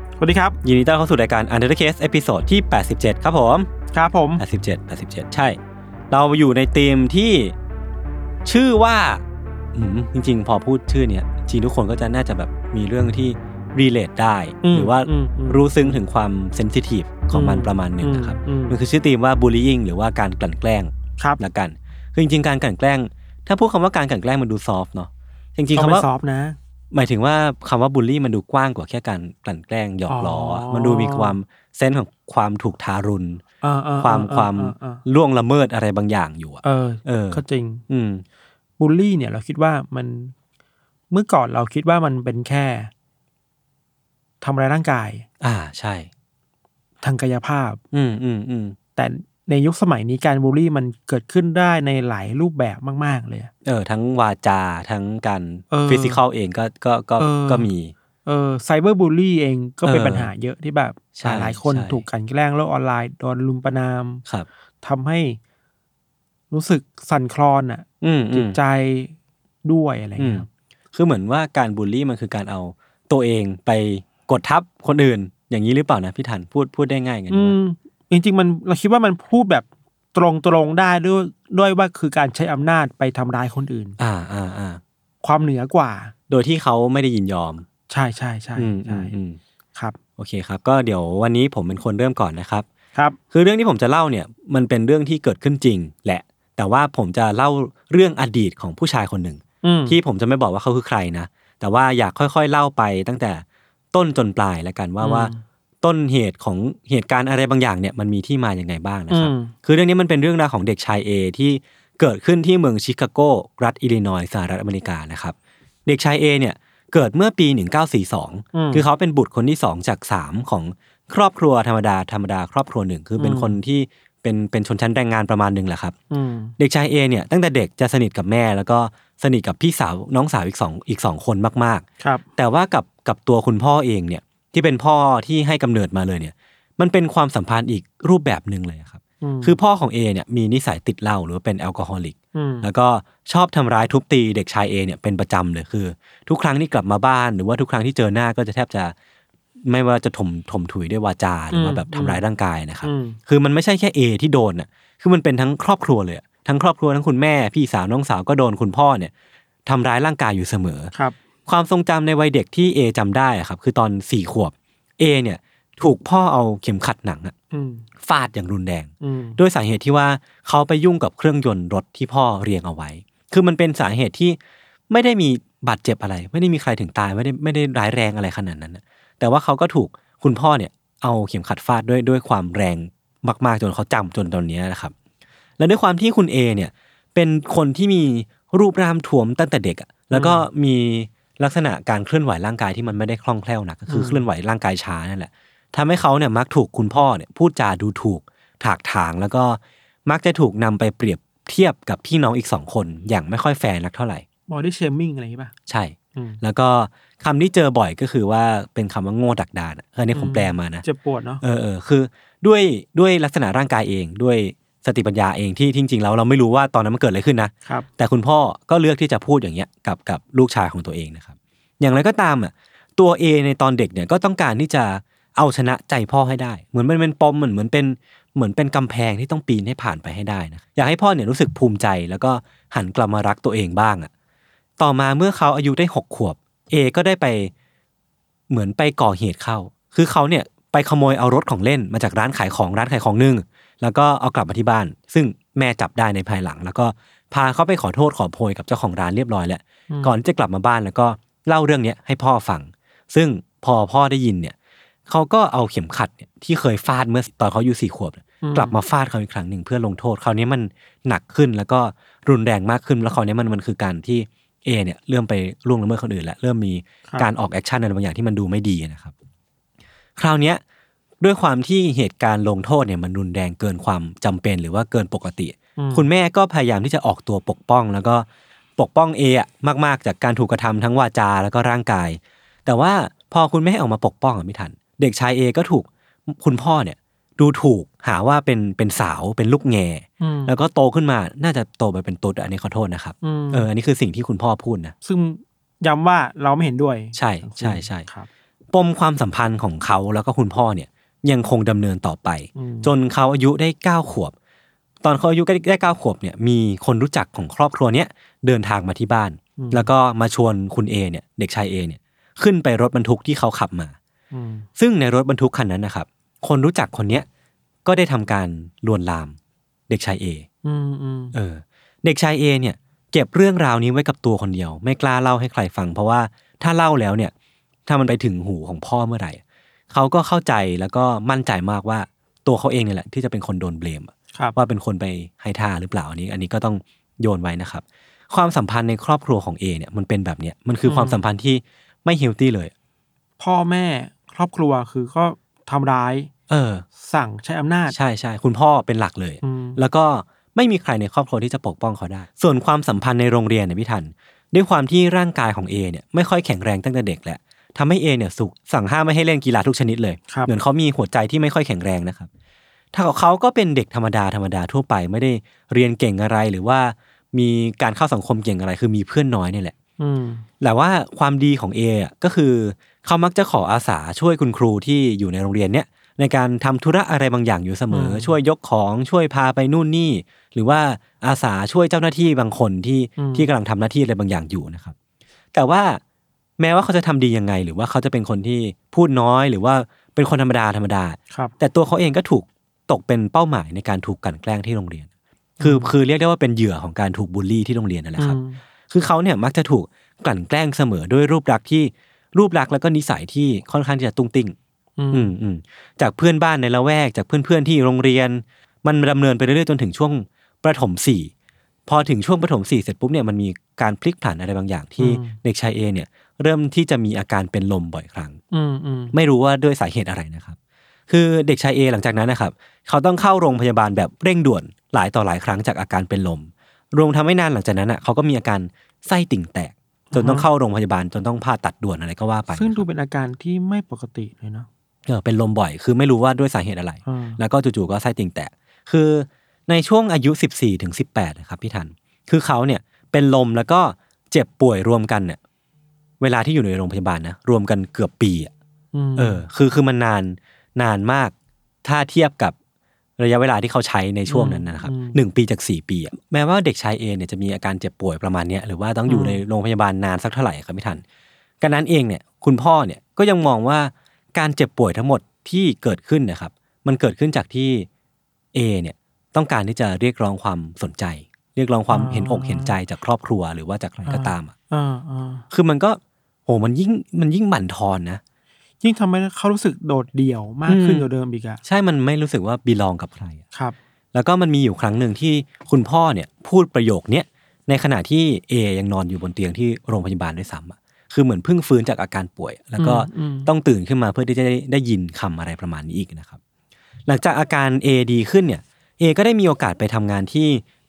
ส วัสดีครับ ยินดีต้อนรับเข้าสู่รายการ Untitled Case episode ที่ 87 ครับผม ครับผม 87 87 ใช่ เราอยู่ในธีมที่ชื่อว่าอืมจริง ๆ พอพูดชื่อเนี่ยจริงทุกคนก็จะน่าจะแบบมีเรื่องที่ relate ได้อืมหรือว่าอืมอืมรู้ซึ้งถึงความ sensitive ของมันประมาณหนึ่งนะครับอืมอืมมันคือชื่อธีมว่า bullying หรือว่าการกลั่นแกล้งครับละกัน คือจริงๆการกลั่นแกล้ง ถ้าพูดคำว่าการกลั่นแกล้งมันดู soft เนาะจริงๆต้องคำไปว่า soft นะ หมายถึงว่าคำว่าบูลลี่มันดูกว้างกว่าแค่การกลั่นแกล้งหยอกล้อเออมันดูมีความ sense ของความถูกทารุณเออเออความเออความเออเออล่วงละเมิดอะไรบางอย่างอยู่อะเออ เออก็จริง อืมบูลลี่เนี่ยเราคิดว่ามันเมื่อก่อนเราคิดว่ามันเป็นแค่ทำร้ายร่างกาย อ่าใช่ ทางกายภาพ อืมอืมอืมแต่ ในยุคสมัยนี้การบูลลี่มันเกิดขึ้นได้ในหลายรูปแบบมาก ๆ เลยอะเออ ทั้งวาจาทั้งการเออ physical เองก็ก็ก็เออก็มี เออ cyberbully เองก็เป็นเออปัญหาเยอะที่แบบใช่หลายๆคนใช่ถูกกลั่นแกล้งโลกออนไลน์โดนรุมประณามครับทำให้รู้สึกสั่นคลอนอะอืมอืจิตมใจด้วยอะไรอืมเงี้ยครับคือเหมือนว่าการบูลลี่มันคือการเอาตัวเองไปกดทับคนอื่น อย่างนี้หรือเปล่านะพี่ทันพูดพูดได้ง่ายกันว่าอืม จริงๆมันเราคิดว่ามันพูดแบบตรงๆได้ด้วยด้วยว่าคือการใช้อำนาจไปทำร้ายคนอื่น อ่าอ่าอ่าความเหนือกว่า โดยที่เขาไม่ได้ยินยอม ใช่ใช่ใช่อืมอืใช่มอืมครับ โอเคครับ ก็เดี๋ยววันนี้ผมเป็นคนเริ่มก่อนนะครับ ครับ คือเรื่องที่ผมจะเล่าเนี่ย มันเป็นเรื่องที่เกิดขึ้นจริง แหละ แต่ว่าผมจะเล่าเรื่องอดีตของผู้ชายคนหนึ่งอืมที่ผมจะไม่บอกว่าเขาคือใครนะ แต่ว่าอยากค่อยๆเล่าไปตั้งแต่ต้นจนปลายแล้วกันว่าอืมว่า ต้นเหตุของเหตุการณ์อะไรบางอย่างเนี่ยมันมีที่มาอย่างไงบ้างนะครับอืมคือเรื่องนี้มันเป็นเรื่องราวของเด็กชายเอที่เกิดขึ้นที่เมืองชิคาโก รัฐอิลลินอยส์สหรัฐอเมริกานะครับ เด็กชายเอเนี่ยเกิดเมื่อปี 1942 คือเขาเป็นบุตรคนที่สองจากสามของครอบครัวธรรมดาธรรมดาครอบครัวหนึ่ง คือเป็นคนที่เป็นเป็นชนชั้นแรงงานประมาณหนึ่งแหละครับอืมเด็กชายเอเนี่ยตั้งแต่เด็กจะสนิทกับแม่ แล้วก็สนิทกับพี่สาวน้องสาวอีกสองอีกสองคนมากครับๆแต่ว่ากับกับตัวคุณพ่อเองเนี่ย ที่เป็นพ่อที่ให้กำเนิดมาเลยเนี่ย มันเป็นความสัมพันธ์อีกรูปแบบหนึ่งเลยครับอืมคือพ่อของเอเนี่ยมีนิสัยติดเหล้าหรือว่าเป็นแอลกอฮอลิกอืมแล้วก็ชอบทำร้ายทุบตีเด็กชายเอเนี่ยเป็นประจำเลยคือ ทุกครั้งที่กลับมาบ้านหรือว่าทุกครั้งที่เจอหน้าก็จะแทบจะไม่ว่าจะถมถมถุยด้วยวาจาหรือว่าแบบทำร้ายร่างกายนะครับอืมคือมันไม่ใช่แค่เอที่โดนอะ คือมันเป็นทั้งครอบครัวเลยอะทั้งครอบครัวทั้งคุณแม่พี่สาวน้องสาวก็โดนคุณพ่อเนี่ยทำร้ายร่างกายอยู่เสมอครับ ความทรงจำในวัยเด็กที่เอจำได้อะครับ คือตอนสี่ขวบเอเนี่ย ถูกพ่อเอาเข็มขัดหนังอะอืมฟาดอย่างรุนแรงอืมด้วยสาเหตุที่ว่าเขาไปยุ่งกับเครื่องยนต์รถที่พ่อเรียงเอาไว้ คือมันเป็นสาเหตุที่ไม่ได้มีบาดเจ็บอะไร ไม่ได้มีใครถึงตายไม่ได้ไม่ได้ร้ายแรงอะไรขนาดนั้นนะแต่ว่าเขาก็ถูกคุณพ่อเนี่ย เอาเข็มขัดฟาดด้วยด้วยความแรงมาก ๆ จนเขาจำจนตอนนี้นะครับ และด้วยความที่คุณเอเนี่ย เป็นคนที่มีรูปร่างถ่วมตั้งแต่เด็กอะแล้วก็มี ลักษณะการเคลื่อนไหวร่างกายที่มันไม่ได้คล่องแคล่วนักก็คืออมเคลื่อนไหวร่างกายช้านั่นแหละทำให้เขาเนี่ยมักถูกคุณพ่อเนี่ยพูดจาดูถูก ถากถางแล้วก็มักจะถูกนำไปเปรียบเทียบกับพี่น้องอีกสองคนอย่างไม่ค่อยแฟร์นักเท่าไหร่บอดี้เชมิ่งอะไรอย่างงี้ป่ะใช่อืมแล้วก็คำที่เจอบ่อยก็คือว่าเป็นคำว่าโง่ดักดานอะอันนี้ผมแปลมานะเจ็บปวดเนาะเออเออคือด้วยด้วยลักษณะร่างกายเองด้วย สติปัญญาเองที่จริงๆแล้วเราไม่รู้ว่าตอนนั้นมันเกิดอะไรขึ้นนะครับแต่คุณพ่อก็เลือกที่จะพูดอย่างเงี้ยกับกับลูกชายของตัวเองนะครับ อย่างไรก็ตามอะตัวเอในตอนเด็กเนี่ยก็ต้องการที่จะเอาชนะใจพ่อให้ได้ เหมือนมันเป็นปมเหมือนเหมือนเป็นเหมือนเป็นกำแพงที่ต้องปีนให้ผ่านไปให้ได้นะอยากให้พ่อเนี่ยรู้สึกภูมิใจ แล้วก็หันกลับมารักตัวเองบ้างอะต่อมาเมื่อเขาอายุได้หกขวบเอก็ได้ไปเหมือนไปก่อเหตุเข้า คือเขาเนี่ยไปขโมยเอารถของเล่นมาจากร้านขายของร้านขายของหนึ่ง แล้วก็เอากลับมาที่บ้าน ซึ่งแม่จับได้ในภายหลัง แล้วก็พาเขาไปขอโทษขอโพยกับเจ้าของร้านเรียบร้อยแล้วก่อนที่จะกลับมาบ้านแล้วก็เล่าเรื่องเนี้ยให้พ่อฟัง ซึ่งพอพ่อได้ยินเนี่ยเขาก็เอาเข็มขัดเนี่ยที่เคยฟาดเมื่อตอนเขาอยู่สี่ขวบเนี่ยกลับมาฟาดเขาอีกครั้งหนึ่งเพื่อลงโทษคราวนี้มันหนักขึ้นแล้วก็รุนแรงมากขึ้นแล้วคราวนี้มันมันคือการที่เอเนี่ยเริ่มไปล่วงละเมิดคนอื่นแล้วเริ่มมีครับการออก action อะไรบางอย่างที่มันดูไม่ดีนะครับ คราวเนี้ย ด้วยความที่เหตุการณ์ลงโทษเนี่ยมันรุนแรงเกินความจำเป็นหรือว่าเกินปกติอืมคุณแม่ก็พยายามที่จะออกตัวปกป้อง แล้วก็ปกป้องเออะมาก ๆ จากการถูกกระทำทั้งวาจาแล้วก็ร่างกาย แต่ว่าพอคุณแม่ออกมาปกป้องอะไม่ทัน เด็กชายเอก็ถูกคุณพ่อเนี่ยดูถูกหาว่าเป็นเป็นสาวเป็นลูกแง่อืมแล้วก็โตขึ้นมาน่าจะโตไปเป็นตุ๊ดอันนี้ขอโทษนะครับอืมเอออันนี้คือสิ่งที่คุณพ่อพูดนะซึ่งย้ำว่าเราไม่เห็นด้วย ใช่ใช่ใช่ครับปมความสัมพันธ์ของเขาแล้วก็คุณพ่อเนี่ย ยังคงดำเนินต่อไปอืมจนเขาอายุได้เก้าขวบ ตอนเขาอายุได้เก้าขวบเนี่ยมีคนรู้จักของครอบครัวเนี้ยเดินทางมาที่บ้าน แล้วก็มาชวนคุณเอเนี่ยเด็กชายเอเนี่ยขึ้นไปรถบรรทุกที่เขาขับมาอืมซึ่งในรถบรรทุกคันนั้นนะครับ คนรู้จักคนเนี้ยก็ได้ทำการลวนลาม เด็กชายเออืมอืมเออ เด็กชายเอเนี่ย เก็บเรื่องราวนี้ไว้กับตัวคนเดียว ไม่กล้าเล่าให้ใครฟัง เพราะว่าถ้าเล่าแล้วเนี่ย ถ้ามันไปถึงหูของพ่อเมื่อไหร่ เขาก็เข้าใจแล้วก็มั่นใจมากว่าตัวเขาเองเนี่ยแหละ ที่จะเป็นคนโดนเบลมอะครับว่าเป็นคนไปให้ท่าหรือเปล่าอันนี้ อันนี้ก็ต้องโยนไว้นะครับ ความสัมพันธ์ในครอบครัวของเอเนี่ยมันเป็นแบบเนี้ยมันคือความสัมพันธ์ที่ไม่เฮลตี้เลย พ่อแม่ครอบครัวคือก็ทำร้าย เออ สั่งใช้อำนาจใช่ใช่คุณพ่อเป็นหลักเลยอืมแล้วก็ไม่มีใครในครอบครัวที่จะปกป้องเขาได้ ส่วนความสัมพันธ์ในโรงเรียนเนี่ยพี่ทันด้วยความที่ร่างกายของเอเนี่ยไม่ค่อยแข็งแรงตั้งแต่เด็กแหละ ทำให้เอเนี่ยสุกสั่งห้ามไม่ให้เล่นกีฬาทุกชนิดเลยครับเหมือนเขามีหัวใจที่ไม่ค่อยแข็งแรงนะครับ ถ้าเขาก็เป็นเด็กธรรมดาธรรมดาทั่วไปไม่ได้เรียนเก่งอะไรหรือว่ามีการเข้าสังคมเก่งอะไร คือมีเพื่อนน้อยนี่แหละอืมแต่ว่าความดีของเออะก็คือเขามักจะขออาสาช่วยคุณครูที่อยู่ในโรงเรียนเนี้ยในการทำธุระอะไรบางอย่างอยู่เสมออืมช่วยยกของช่วยพาไปนู่นนี่ หรือว่าอาสาช่วยเจ้าหน้าที่บางคนที่อืมที่กำลังทำหน้าที่อะไรบางอย่างอยู่นะครับ แต่ว่า แม้ว่าเขาจะทำดียังไง หรือว่าเขาจะเป็นคนที่พูดน้อยหรือว่าเป็นคนธรรมดาธรรมดาครับแต่ตัวเขาเองก็ถูกตกเป็นเป้าหมายในการถูกกลั่นแกล้งที่โรงเรียน คือคือเรียกได้ว่าเป็นเหยื่อของการถูกบูลลี่ที่โรงเรียนนั่นแหละครับอืมคือเขาเนี่ยมักจะถูกกลั่นแกล้งเสมอด้วยรูปลักษณ์ที่รูปลักษณ์แล้วก็นิสัยที่ค่อนข้างที่จะตุ้งติ้งอืมอืมอืมจากเพื่อนบ้านในละแวกจากเพื่อนๆที่โรงเรียน มันดำเนินไปเรื่อยๆจนถึงช่วงประถมสี่พอถึงช่วงประถมสี่เสร็จปุ๊บเนี่ยมันมีการพลิกผันอะไรบางอย่างที่เด็กชายเอเนี่ย เริ่มที่จะมีอาการเป็นลมบ่อยครั้งอืมอืมไม่รู้ว่าด้วยสาเหตุอะไรนะครับ คือเด็กชายเอหลังจากนั้นนะครับ เขาต้องเข้าโรงพยาบาลแบบเร่งด่วนหลายต่อหลายครั้งจากอาการเป็นลมรวมทำให้นานหลังจากนั้นอะเขาก็มีอาการไส้ติ่งแตก จนต้องเข้าโรงพยาบาลจนต้องผ่าตัดด่วนอะไรก็ว่าไป ซึ่งดูเป็นอาการที่ไม่ปกติเลยเนาะเออเป็นลมบ่อย คือไม่รู้ว่าด้วยสาเหตุอะไรอ่าแล้วก็จู่ๆก็ไส้ติ่งแตก คือในช่วงอายุ 14ถึง18นะครับพี่ทัน คือเขาเนี่ยเป็นลมแล้วก็เจ็บป่วยรวมกันเนี่ย เวลาที่อยู่ในโรงพยาบาลนะรวมกันเกือบปีอะมเออ คือคือมันนานนานมาก ถ้าเทียบกับระยะเวลาที่เขาใช้ในช่วงนั้นนะครับหนึ่งปีจากสี่ปีอะแม้ว่าเด็กชายเอเนี่ยจะมีอาการเจ็บป่วยประมาณเนี้ยหรือว่าต้องอยู่ในโรงพยาบาลนานสักเท่าไหร่ครับพี่ทันกันนั้นเองเนี่ยคุณพ่อเนี่ยก็ยังมองว่าการเจ็บป่วยทั้งหมดที่เกิดขึ้นนะครับ มันเกิดขึ้นจากที่เอเนี่ยต้องการที่จะเรียกร้องความสนใจ เรียกร้องความเห็นอกเห็นใจจากครอบครัวหรือว่าจากใครก็ตามอะอ่าอ่าคือมันก็โห มันยิ่งมันยิ่งบั่นทอนนะ ยิ่งทำให้เขารู้สึกโดดเดี่ยวมากขึ้นอืมกว่าเดิมอีกอะใช่มันไม่รู้สึกว่าบีลองกับใครอะครับ แล้วก็มันมีอยู่ครั้งหนึ่งที่คุณพ่อเนี่ยพูดประโยคเนี้ยในขณะที่เอยังนอนอยู่บนเตียงที่โรงพยาบาลด้วยซ้ำอะคือเหมือนเพิ่งฟื้นจากอาการป่วย แล้วก็อืมอืมต้องตื่นขึ้นมาเพื่อที่จะได้ได้ยินคำอะไรประมาณนี้อีกนะครับ หลังจากอาการเอดีขึ้นเนี่ยเอก็ได้มีโอกาสไปทำงานที่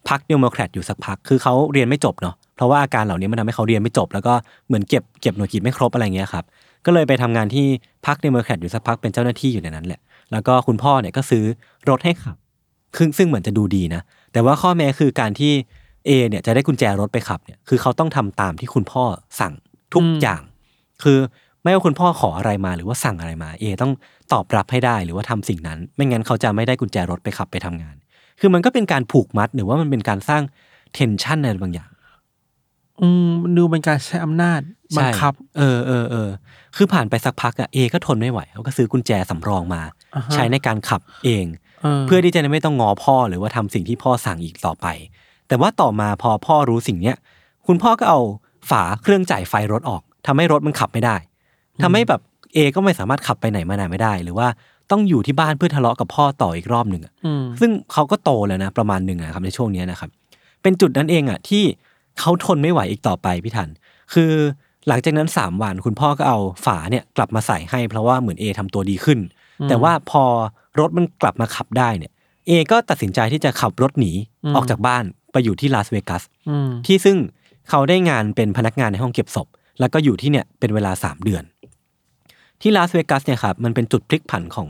พรรคเดโมแครตอยู่สักพัก คือเขาเรียนไม่จบเนาะ เพราะว่าอาการเหล่านี้มันทำให้เขาเรียนไม่จบ แล้วก็เหมือนเก็บเก็บหน่วยกิตไม่ครบอะไรเงี้ยครับก็เลยไปทำงานที่พรรคเดโมแครตอยู่สักพักเป็นเจ้าหน้าที่อยู่ในนั้นแหละแล้วก็คุณพ่อเนี่ยก็ซื้อรถให้ขับซึ่งซึ่งเหมือนจะดูดีนะ แต่ว่าข้อแม้คือการที่เอเนี่ยจะได้กุญแจรถไปขับเนี่ยคือเขาต้องทำตามที่คุณพ่อสั่งทุกอย่าง คือไม่ว่าคุณพ่อขออะไรมาหรือว่าสั่งอะไรมาเอต้องตอบรับให้ได้หรือว่าทำสิ่งนั้น ไม่งั้นเขาจะไม่ได้กุญแจรถไปขับไปทำงาน คือมันก็เป็นการผูกมัดหรือว่ามันเป็นการสร้างเทนชันอะไรบางอย่าง อืมมันดูเป็นการใช้อำนาจบังคับใช่เออเออเออคือผ่านไปสักพักอะเอก็ทนไม่ไหวเขาก็ซื้อกุญแจสำรองมาอ่าฮะใช้ในการขับเอง เพื่อที่จะไม่ต้องงอพ่อหรือว่าทำสิ่งที่พ่อสั่งอีกต่อไป แต่ว่าต่อมาพอพ่อรู้สิ่งเนี้ยคุณพ่อก็เอาฝาเครื่องจ่ายไฟรถออกทำให้รถมันขับไม่ได้ทำให้แบบเอก็ไม่สามารถขับไปไหนมาไหนไม่ได้ หรือว่าต้องอยู่ที่บ้านเพื่อทะเลาะกับพ่อต่ออีกรอบหนึ่งอะอืมซึ่งเขาก็โตแล้วนะประมาณหนึ่งอะครับในช่วงเนี้ยนะครับ เป็นจุดนั้นเองอะที่ เขาทนไม่ไหวอีกต่อไปพี่ทัน คือหลังจากนั้นสามวันคุณพ่อก็เอาฝาเนี่ยกลับมาใส่ให้เพราะว่าเหมือนเอทำตัวดีขึ้น แต่ว่าพอรถมันกลับมาขับได้เนี่ยเอก็ตัดสินใจที่จะขับรถหนีอืมออกจากบ้านไปอยู่ที่ลาสเวกัสอืมที่ซึ่งเขาได้งานเป็นพนักงานในห้องเก็บศพ แล้วก็อยู่ที่เนี่ยเป็นเวลา3เดือน ที่ลาสเวกัสเนี่ยครับมันเป็นจุดพลิกผันของ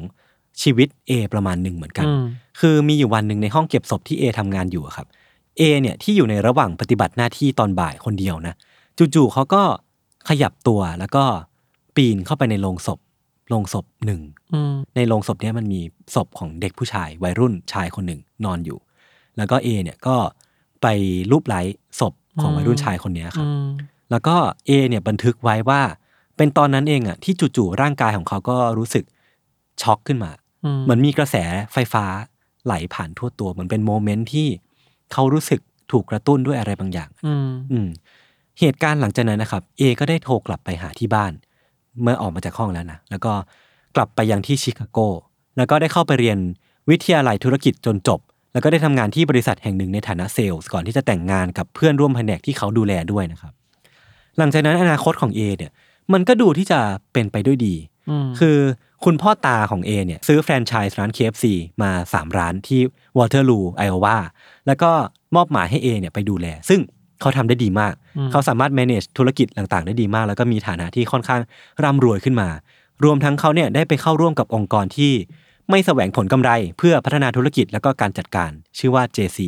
ชีวิตเอประมาณหนึ่งเหมือนกันอืมคือมีอยู่วันหนึ่งในห้องเก็บศพที่เอทำงานอยู่อะครับเอเนี่ยที่อยู่ในระหว่างปฏิบัติหน้าที่ตอนบ่ายคนเดียวนะจู่ๆเขาก็ขยับตัวแล้วก็ปีนเข้าไปในโรงศพโรงศพหนึ่งอืมในโรงศพเนี้ยมันมีศพของเด็กผู้ชาย วัยรุ่นชายคนหนึ่งนอนอยู่ แล้วก็เอเนี่ยก็ไปรูปไล้ศพของวัยรุ่นชายคนเนี้ยครับอืมแล้วก็เอเนี่ยบันทึกไว้ว่า เป็นตอนนั้นเองอะที่จู่ๆร่างกายของเขาก็รู้สึกช็อกขึ้นมาอืมเหมือนมีกระแสไฟฟ้าไหลผ่านทั่วตัวเหมือนเป็นโมเมนต์ที่ เขารู้สึกถูกกระตุ้นด้วยอะไรบางอย่างอืมอืมเหตุการณ์หลังจากนั้นนะครับ เอก็ได้โทรกลับไปหาที่บ้าน เมื่อออกมาจากห้องแล้วนะ แล้วก็กลับไปยังที่ชิคาโก แล้วก็ได้เข้าไปเรียนวิทยาลัยธุรกิจจนจบ แล้วก็ได้ทำงานที่บริษัทแห่งหนึ่งในฐานะเซลส์ก่อนที่จะแต่งงานกับเพื่อนร่วมแผนกที่เขาดูแลด้วยนะครับ หลังจากนั้นอนาคตของเอเนี่ย มันก็ดูที่จะเป็นไปด้วยดีอืมคือ คุณพ่อตาของเอเนี่ยซื้อแฟรนไชส์ร้าน KFC มา 3 ร้านที่วอเตอร์ลูไอโอวาแล้วก็มอบหมายให้เอเนี่ยไปดูแล ซึ่งเขาทำได้ดีมาก เขาสามารถ manage ธุรกิจต่างๆ ได้ดีมาก แล้วก็มีฐานะที่ค่อนข้างร่ำรวยขึ้นมา รวมทั้งเขาเนี่ยได้ไปเข้าร่วมกับองค์กรที่ไม่แสวงผลกำไรเพื่อพัฒนาธุรกิจแล้วก็การจัดการ ชื่อว่า JC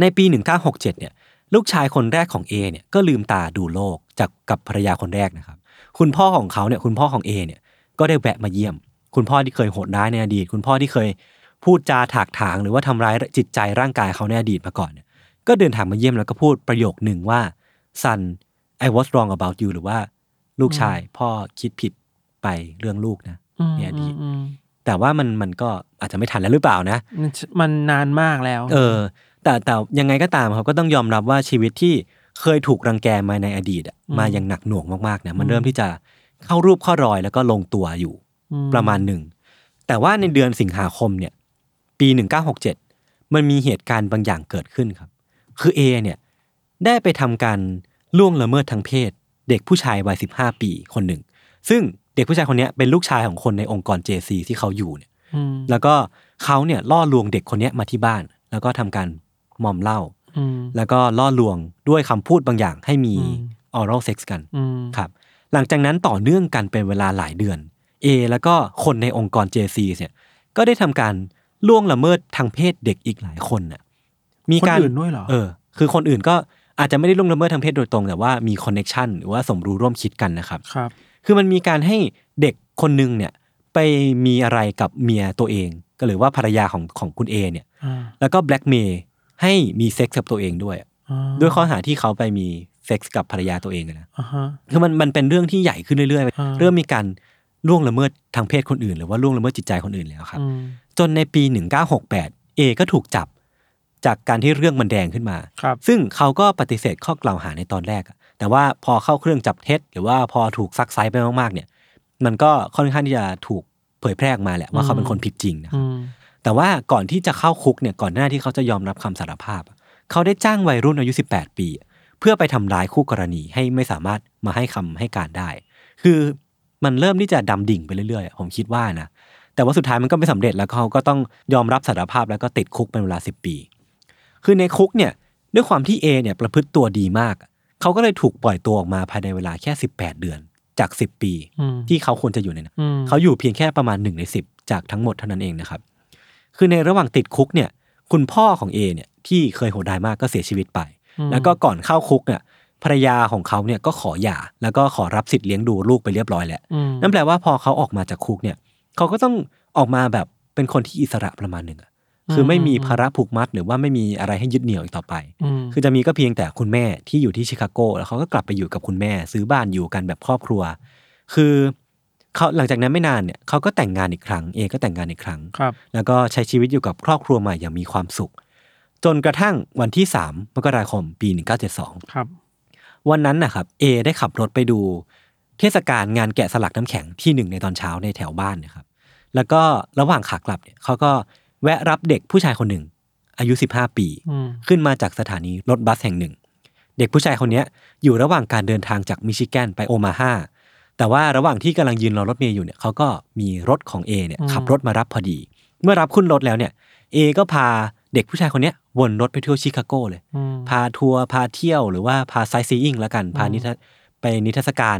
ในปี 1967 เนี่ยลูกชายคนแรกของ A เนี่ยก็ลืมตาดูโลกจากกับภรรยาคนแรกนะครับ คุณพ่อของเขาเนี่ยคุณพ่อของ A เนี่ย ก็ได้แวะมาเยี่ยม คุณพ่อที่เคยโหดร้ายในอดีต คุณพ่อที่เคยพูดจาถากถางหรือว่าทำร้ายจิตใจร่างกายเขาในอดีตมาก่อนเนี่ยก็เดินทางมาเยี่ยมแล้วก็พูดประโยคหนึ่งว่า son I was wrong about you หรือว่าลูกชายพ่อคิดผิดไปเรื่องลูกนะอืมในอดีตอืมแต่ว่ามันมันก็อาจจะไม่ทันแล้วหรือเปล่านะมันมันนานมากแล้ว เออ แต่แต่ยังไงก็ตามครับก็ต้องยอมรับว่าชีวิตที่เคยถูกรังแกมาในอดีตอะอืมมาอย่างหนักหน่วงมากๆเนี่ยมันเริ่มที่จะ เข้ารูปเข้ารอยแล้วก็ลงตัวอยู่มประมาณหนึ่ง แต่ว่าในเดือนสิงหาคมเนี่ย ปี1967มันมีเหตุการณ์บางอย่างเกิดขึ้นครับ คือเอเนี่ยได้ไปทำการล่วงละเมิดทางเพศ เด็กผู้ชายวัย15ปีคนหนึ่ง ซึ่งเด็กผู้ชายคนเนี้ยเป็นลูกชายของคนในองค์กร JC ที่เขาอยู่เนี่ยอืมแล้วก็เขาเนี่ยล่อลวงเด็กคนเนี้ยมาที่บ้าน แล้วก็ทำการมอมเหล้าอืมแล้วก็ล่อลวงด้วยคำพูดบางอย่างให้มีอืมออรัลเซ็กซ์กันอืมครับ หลังจากนั้นต่อเนื่องกันเป็นเวลาหลายเดือน A แล้วก็คนในองค์กร JC เนี่ยก็ได้ทำการล่วงละเมิดทางเพศเด็กอีกหลายคนน่ะมีคนการอื่นด้วยเหรอเออคือคนอื่นก็อาจจะไม่ได้ล่วงละเมิดทางเพศโดยตรง แต่ว่ามี connection หรือว่าสมรู้ร่วมคิดกันนะครับครับ คือมันมีการให้เด็กคนหนึ่งเนี่ยไปมีอะไรกับเมียตัวเอง ก็หรือว่าภรรยาของของคุณเอเนี่ยอ่าแล้วก็แบล็กเมลให้มีเซ็กส์กับตัวเองด้วยอ่าด้วยข้อหาที่เขาไปมี เซ็กส์กับภรรยาตัวเองอะนะอ่าฮะคือมันมันเป็นเรื่องที่ใหญ่ขึ้นเรื่อยๆอ่าเริ่มมีการล่วงละเมิดทางเพศคนอื่น หรือว่าล่วงละเมิดจิตใจคนอื่นแล้วครับอืมจนในปี 1968 เอก็ถูกจับจากการที่เรื่องมันแดงขึ้นมาครับซึ่งเขาก็ปฏิเสธข้อกล่าวหาในตอนแรกอะแต่ว่าพอเข้าเครื่องจับเท็จ หรือว่าพอถูกซักไซ้ไปมากๆ เนี่ย มันก็ค่อนข้างที่จะถูกเผยแพร่ออกมาแหละว่าเขาเป็นคนผิดจริงนะครับอืมแต่ว่าก่อนที่จะเข้าคุกเนี่ย ก่อนหน้าที่เขาจะยอมรับคำสารภาพอะเขาได้จ้างวัยรุ่นอายุ 18 ปี เพื่อไปทำร้ายคู่กรณีให้ไม่สามารถมาให้คำให้การได้ คือมันเริ่มที่จะดำดิ่งไปเรื่อยๆ ผมคิดว่านะ แต่ว่าสุดท้ายมันก็ไม่สำเร็จแล้วเขาก็ต้องยอมรับสารภาพแล้วก็ติดคุกเป็นเวลา10ปี คือในคุกเนี่ยด้วยความที่เอเนี่ยประพฤติตัวดีมาก เขาก็เลยถูกปล่อยตัวออกมาภายในเวลาแค่18เดือน จาก10ปีอืมที่เขาควรจะอยู่ในนั้นอืมเขาอยู่เพียงแค่ประมาณหนึ่งในสิบจากทั้งหมดเท่านั้นเองนะครับ คือในระหว่างติดคุกเนี่ย คุณพ่อของเอเนี่ยที่เคยโหดร้ายมากก็เสียชีวิตไปอืม แล้วก็ก่อนเข้าคุกเนี่ยภรรยาของเขาเนี่ยก็ขอหย่าแล้วก็ขอรับสิทธิ์เลี้ยงดูลูกไปเรียบร้อยแล้วอืมนั่นแปลว่าพอเขาออกมาจากคุกเนี่ยเขาก็ต้องออกมาแบบเป็นคนที่อิสระประมาณหนึ่งอะคือไม่มีภาระผูกมัดหรือว่าไม่มีอะไรให้ยึดเหนี่ยวอีกต่อไปอืมคือจะมีก็เพียงแต่คุณแม่ที่อยู่ที่ชิคาโก แล้วเขาก็กลับไปอยู่กับคุณแม่ ซื้อบ้านอยู่กันแบบครอบครัว คือเขาหลังจากนั้นไม่นานเนี่ยเขาก็แต่งงานอีกครั้ง เอก็แต่งงานอีกครั้งครับแล้วก็ใช้ชีวิตอยู่กับครอบครัวใหม่อย่างมีความสุข จนกระทั่งวันที่ 3 มกราคมปี 1972 ครับ วันนั้นนะครับเอได้ขับรถไปดู เทศกาลงานแกะสลักน้ำแข็งที่หนึ่งในตอนเช้าในแถวบ้านนะครับ แล้วก็ระหว่างขากลับเนี่ยเขาก็แวะรับเด็กผู้ชายคนหนึ่ง อายุ 15 ปีอืมขึ้นมาจากสถานีรถบัสแห่งหนึ่ง เด็กผู้ชายคนเนี้ยอยู่ระหว่างการเดินทางจากมิชิแกนไปโอมาฮาแต่ว่าระหว่างที่กำลังยืนรอรถเมย์อยู่เนี่ยเขาก็มีรถของเอเนี่ยขับรถมารับพอดี เมื่อรับขึ้นรถแล้วเนี่ยเอก็พา เด็กผู้ชายคนเนี้ยวนรถไปเที่ยวชิคาโกเลยอืมพาทัวร์พาเที่ยวหรือว่าพาไซซีอิงแล้วกัน พานิทรรศไปนิทรรศการ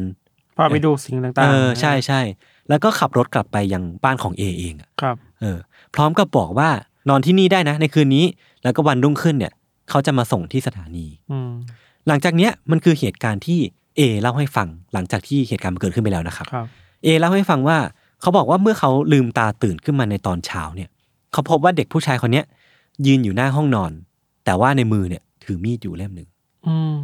พาไปดูสิ่งต่างๆ เออใช่ใช่แล้วก็ขับรถกลับไปยังบ้านของเอเองอะครับเออ พร้อมกับบอกว่านอนที่นี่ได้นะ ในคืนนี้ แล้วก็วันรุ่งขึ้นเนี่ย เขาจะมาส่งที่สถานีอืมหลังจากเนี้ยมันคือเหตุการณ์ที่เอเล่าให้ฟังหลังจากที่เหตุการณ์มันเกิดขึ้นไปแล้วนะครับครับเอเล่าให้ฟังว่าเขาบอกว่าเมื่อเขาลืมตาตื่นขึ้นมาในตอนเช้าเนี่ย เขาพบว่าเด็กผู้ชายคนเนี้ย ยืนอยู่หน้าห้องนอน แต่ว่าในมือเนี่ยถือมีดอยู่เล่มหนึ่งอืม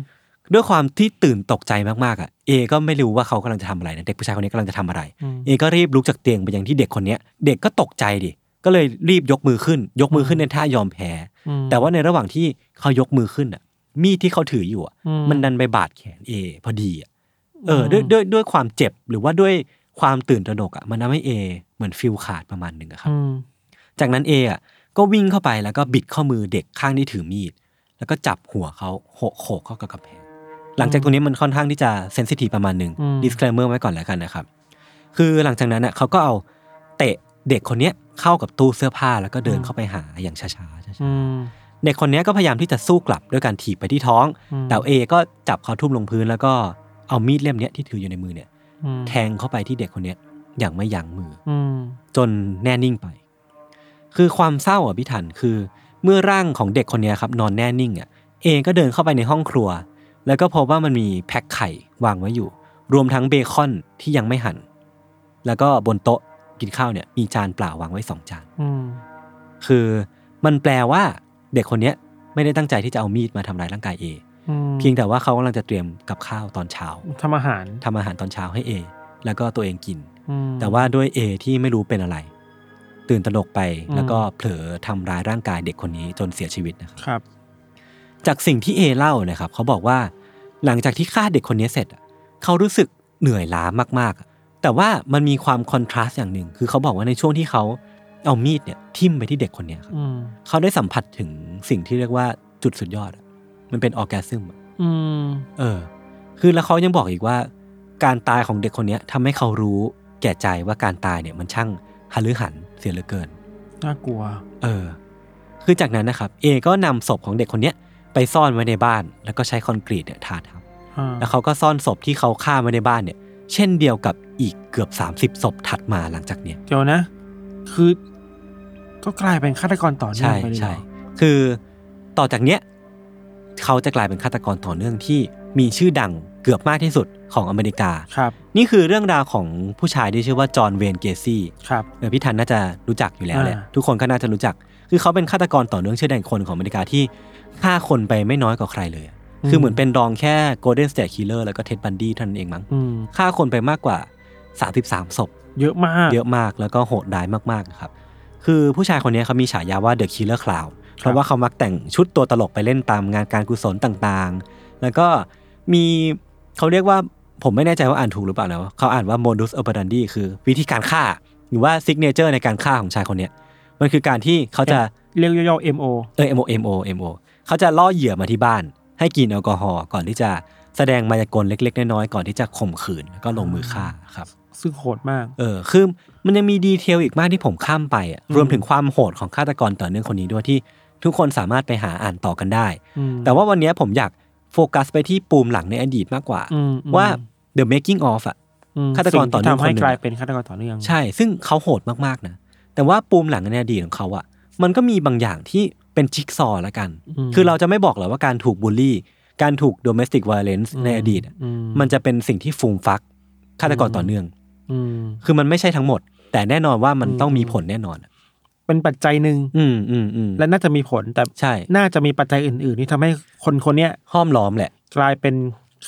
ด้วยความที่ตื่นตกใจมากๆอะเอ ก็ไม่รู้ว่าเขากำลังจะทำอะไรนะเด็กผู้ชายคนนี้กำลังจะทำอะไรอืมเอก็รีบลุกจากเตียงไปยังที่เด็กคนเนี้ย เด็กก็ตกใจดิก็เลยรีบยกมือขึ้น ยกมือขึ้นในท่ายอมแพ้อืมแต่ว่าในระหว่างที่เขายกมือขึ้นอะ มีดที่เขาถืออยู่อะอืมมันดันไปบาดแขนเอ พอดีอะเออด้วยด้วยด้วยความเจ็บหรือว่าด้วยความตื่นตระหนกอะมันทำให้เอ เหมือนฟิลขาดประมาณหนึ่งอะครับอืมจากนั้นเออะ ก็วิ่งเข้าไปแล้วก็บิดข้อมือเด็กข้างที่ถือมีด แล้วก็จับหัวเขาโขกโขกเข้ากับกำแพง หลังจากตรงนี้มันค่อนข้างที่จะเซนซิทีฟประมาณหนึ่งอืม disclaimer ไว้ก่อนแล้วกันนะครับ คือหลังจากนั้นอะเขาก็เอาเตะเด็กคนเนี้ยเข้ากับตู้เสื้อผ้าแล้วก็เดินเข้าไปหาอย่างช้าๆช้าอืมๆเด็กคนเนี้ยก็พยายามที่จะสู้กลับด้วยการถีบไปที่ท้องอืมแต่เอก็จับเขาทุ่มลงพื้นแล้วก็เอามีดเล่มเนี้ยที่ถืออยู่ในมือเนี่ยอืมแทงเข้าไปที่เด็กคนเนี้ยอย่างไม่ยั้งมืออืมจนแน่นิ่งไป คือความเศร้าอะพี่ทันคือ เมื่อร่างของเด็กคนเนี้ยครับนอนแน่นิ่งอะเอก็เดินเข้าไปในห้องครัว แล้วก็พบว่ามันมีแพ็คไข่วางไว้อยู่ รวมทั้งเบคอนที่ยังไม่หั่นแล้วก็บนโต๊ะกินข้าวเนี่ยมีจานเปล่าวางไว้สองจานอืมคือมันแปลว่าเด็กคนเนี้ยไม่ได้ตั้งใจที่จะเอามีดมาทำร้ายร่างกายเออืมเพียงแต่ว่าเขากำลังจะเตรียมกับข้าวตอนเช้าทำอาหารทำอาหารตอนเช้าให้เอแล้วก็ตัวเองกินอืมแต่ว่าด้วยเอที่ไม่รู้เป็นอะไร ตื่นตระหนกไปอืมแล้วก็เผลอทำร้ายร่างกายเด็กคนนี้จนเสียชีวิตนะครับครับ จากสิ่งที่เอเล่านะครับ เขาบอกว่า หลังจากที่ฆ่าเด็กคนนี้เสร็จอะเขารู้สึกเหนื่อยล้ามากๆอะแต่ว่ามันมีความคอนทราสต์อย่างหนึ่ง คือเขาบอกว่าในช่วงที่เขาเอามีดเนี่ยทิ่มไปที่เด็กคนเนี้ยครับอืมเขาได้สัมผัสถึงสิ่งที่เรียกว่าจุดสุดยอดอะมันเป็นออร์แกซึมอะอืมเออ คือแล้วเขายังบอกอีกว่า การตายของเด็กคนเนี้ยทำให้เขารู้แก่ใจว่าการตายเนี่ยมันช่างหันหรือหัน เสียเหลือเกิน น่ากลัว เออ คือจากนั้นนะครับ เอก็นำศพของเด็กคนเนี้ยไปซ่อนไว้ในบ้าน แล้วก็ใช้คอนกรีตเนี่ยทาทับ อ่าแล้วเขาก็ซ่อนศพที่เขาฆ่าไว้ในบ้านเนี่ย เช่นเดียวกับอีกเกือบ 30ศพถัดมาหลังจากเนี้ย เดี๋ยวนะ คือ ก็กลายเป็นฆาตกรต่อเนื่องใช่ไปเลยเหรอใช่ คือต่อจากเนี้ยเขาจะกลายเป็นฆาตกรต่อเนื่องที่มีชื่อดังเกือบมากที่สุดของอเมริกา ครับ นี่คือเรื่องราวของผู้ชายที่ชื่อว่าจอห์นเวย์นเกซี่ครับเออพี่ทันน่าจะรู้จักอยู่แล้วแหละอ่าทุกคนก็น่าจะรู้จัก คือเขาเป็นฆาตกรต่อเนื่องชื่อดังคนของอเมริกาที่ฆ่าคนไปไม่น้อยกว่าใครเลยอะคือเหมือนเป็นรองแค่ Golden State Killer แล้วก็เท็ดบันดี้เท่านั้นเองมั้งอืมฆ่าคนไปมากกว่า 33ศพเยอะมาก เยอะมากแล้วก็โหดร้ายมากๆนะครับ คือผู้ชายคนนี้เขามีฉายาว่า The Killer Clown เพราะว่าเขามักแต่งชุดตัวตลกไปเล่นตามงานการกุศลต่างๆ แล้วก็มีเขาเรียกว่า ผมไม่แน่ใจว่าอ่านถูกหรือเปล่านะเขาอ่านว่า modus operandi คือวิธีการฆ่า หรือว่า signature ในการฆ่าของชายคนเนี้ยมันคือการที่เขาจะเรียกย่อๆ MO เออ MO MO MO เขาจะล่อเหยื่อมาที่บ้าน ให้กินแอลกอฮอล์ก่อนที่จะแสดงมายากลเล็ก ๆ น้อยๆก่อนที่จะข่มขืนแล้วก็ลงมือฆ่าครับ ซึ่งโหดมาก เออคือมันยังมีดีเทลอีกมากที่ผมข้ามไปอะอืมรวมถึงความโหดของฆาตกรต่อเนื่องคนนี้ด้วยที่ทุกคนสามารถไปหาอ่านต่อกันได้อืมแต่ว่าวันนี้ผมอยากโฟกัสไปที่ปูมหลังในอดีตมากกว่าอืมอืมว่า the making of อะอืมฆาตกรต่อเนื่องสิ่ที่ทำให้คนหนึ่งกลายเป็นฆาตกรต่อเนื่อง ใช่ ซึ่งเขาโหดมากๆนะแต่ว่าปูมหลังในอดีตของเขาอะมันก็มีบางอย่างที่เป็นจิ๊กซอว์ละกันอืมคือเราจะไม่บอกหรอกว่าการถูกบูลลี่ การถูก domestic violence ในอดีตอะอืมมันจะเป็นสิ่งที่ฟูมฟักฆาตกรต่อเนื่องอืมคือมันไม่ใช่ทั้งหมด แต่แน่นอนว่ามันอืมต้องมีผลแน่นอนอะเป็นปัจจัยหนึ่งอืมอืมอืมและน่าจะมีผลแต่ใช่ น่าจะมีปัจจัยอื่น ๆ ที่ทำให้คนคนเนี้ยห้อมล้อมแหละ กลายเป็น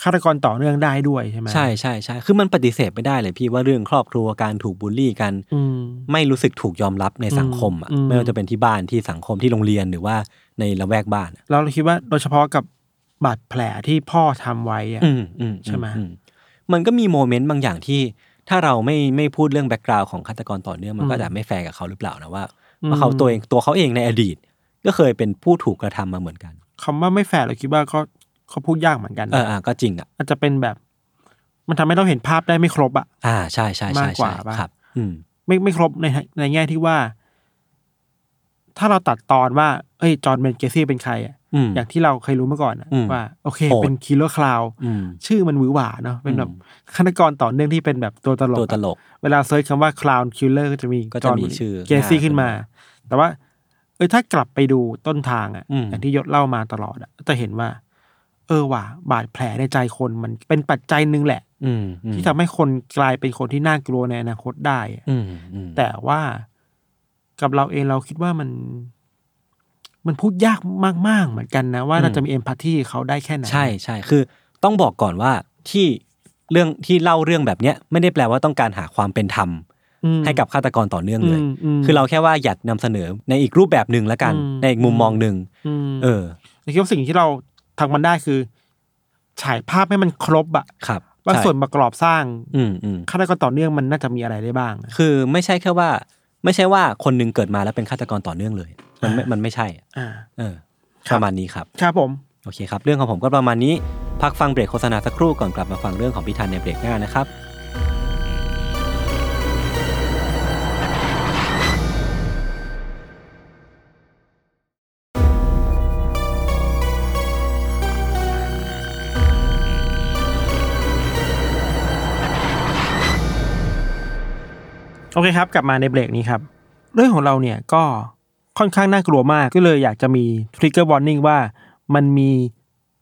ฆาตกรต่อเนื่องได้ด้วยใช่ไหมใช่ใช่ใช่คือมันปฏิเสธไม่ได้เลยพี่ว่าเรื่องครอบครัวการถูกบูลลี่กันอืมไม่รู้สึกถูกยอมรับในสังคมอะอืมไม่ว่าจะเป็นที่บ้านที่สังคมที่โรงเรียนหรือว่าในละแวกบ้านอะเราคิดว่าโดยเฉพาะกับบาดแผลที่พ่อทำไว้อะอืมอืมใช่ไหมอืมันก็มี moment บางอย่างที่ ถ้าเราไม่ไม่พูดเรื่อง background ของฆาตกรต่อเนื่องมันก็จะไม่แฟร์กับเขาหรือเปล่านะว่าว่าเขาตัวเองตัวเขาเองในอดีต ก็เคยเป็นผู้ถูกกระทำมาเหมือนกันคำว่าไม่แฟร์เราคิดว่าก็ เขาพูดยากเหมือนกันเอออะก็จริงอะอาจจะเป็นแบบ มันทำให้เราเห็นภาพได้ไม่ครบอะอ่าใช่ใช่ใช่มากกว่าใช่ปะครับ อืม ไม่ไม่ครบในในแง่ที่ว่า ถ้าเราตัดตอนว่าเอ้ยจอห์นเวย์นเกซี่เป็นใครอะอืมอย่างที่เราเคยรู้มาก่อนอะอืมว่า โอเคโหดเป็น Killer Clown อืมชื่อมันหวือหวาเนาะเป็นแบบอืมฆาตกรต่อเนื่องที่เป็นแบบตัวตลกตัวตลก เวลา search คำว่า Clown Killer ก็จะมีก็จะมีชื่อเกซี่หน้าขึ้นมาขึ้นมา แต่ว่า เออถ้ากลับไปดูต้นทางอะอืมอย่างที่ยศเล่ามาตลอดอะจะเห็นว่า เออว่ะบาดแผลในใจคนมันเป็นปัจจัยหนึ่งแหละ อืมอืมที่ทำให้คนกลายเป็นคนที่น่ากลัวในอนาคตได้อะอืมอืมแต่ว่ากับเราเองเราคิดว่ามัน มันพูดยากมาก ๆ เหมือนกันนะ ว่าเราจะมี empathy เขาได้แค่ไหนใช่ใช่คือ ต้องบอกก่อนว่าที่เรื่องที่เล่าเรื่องแบบเนี้ยไม่ได้แปลว่าต้องการหาความเป็นธรรมอืมให้กับฆาตกรต่อเนื่องเลยอืมอืมคือเราแค่ว่าอยากนำเสนอในอีกรูปแบบหนึ่งแล้วกันอืมในอีกมุมมองหนึ่งอืมเออเราคิดว่าสิ่งที่เรา ทำมันได้คือ ฉายภาพให้มันครบอะครับว่าใช่ส่วนประกอบสร้างอืมอืมฆาตกรต่อเนื่องมันน่าจะมีอะไรได้บ้าง คือไม่ใช่แค่ว่า ไม่ใช่ว่าคนหนึงเกิดมาแล้วเป็นฆาตกรต่อเนื่องเลย มันไม่มันไม่ใช่อะอ่าเออครัปบระมาณนี้ครับครับผมโอเคครับ เรื่องของผมก็ประมาณนี้ พักฟังเบรกโฆษณาสักครู่ก่อนกลับมาฟังเรื่องของพี่ธันในเบรกหน้านะครับ โอเคครับ กลับมาในเบรกนี้ครับ เรื่องของเราเนี่ยก็ค่อนข้างน่ากลัวมากก็เลยอยากจะมี trigger warning ว่ามันมี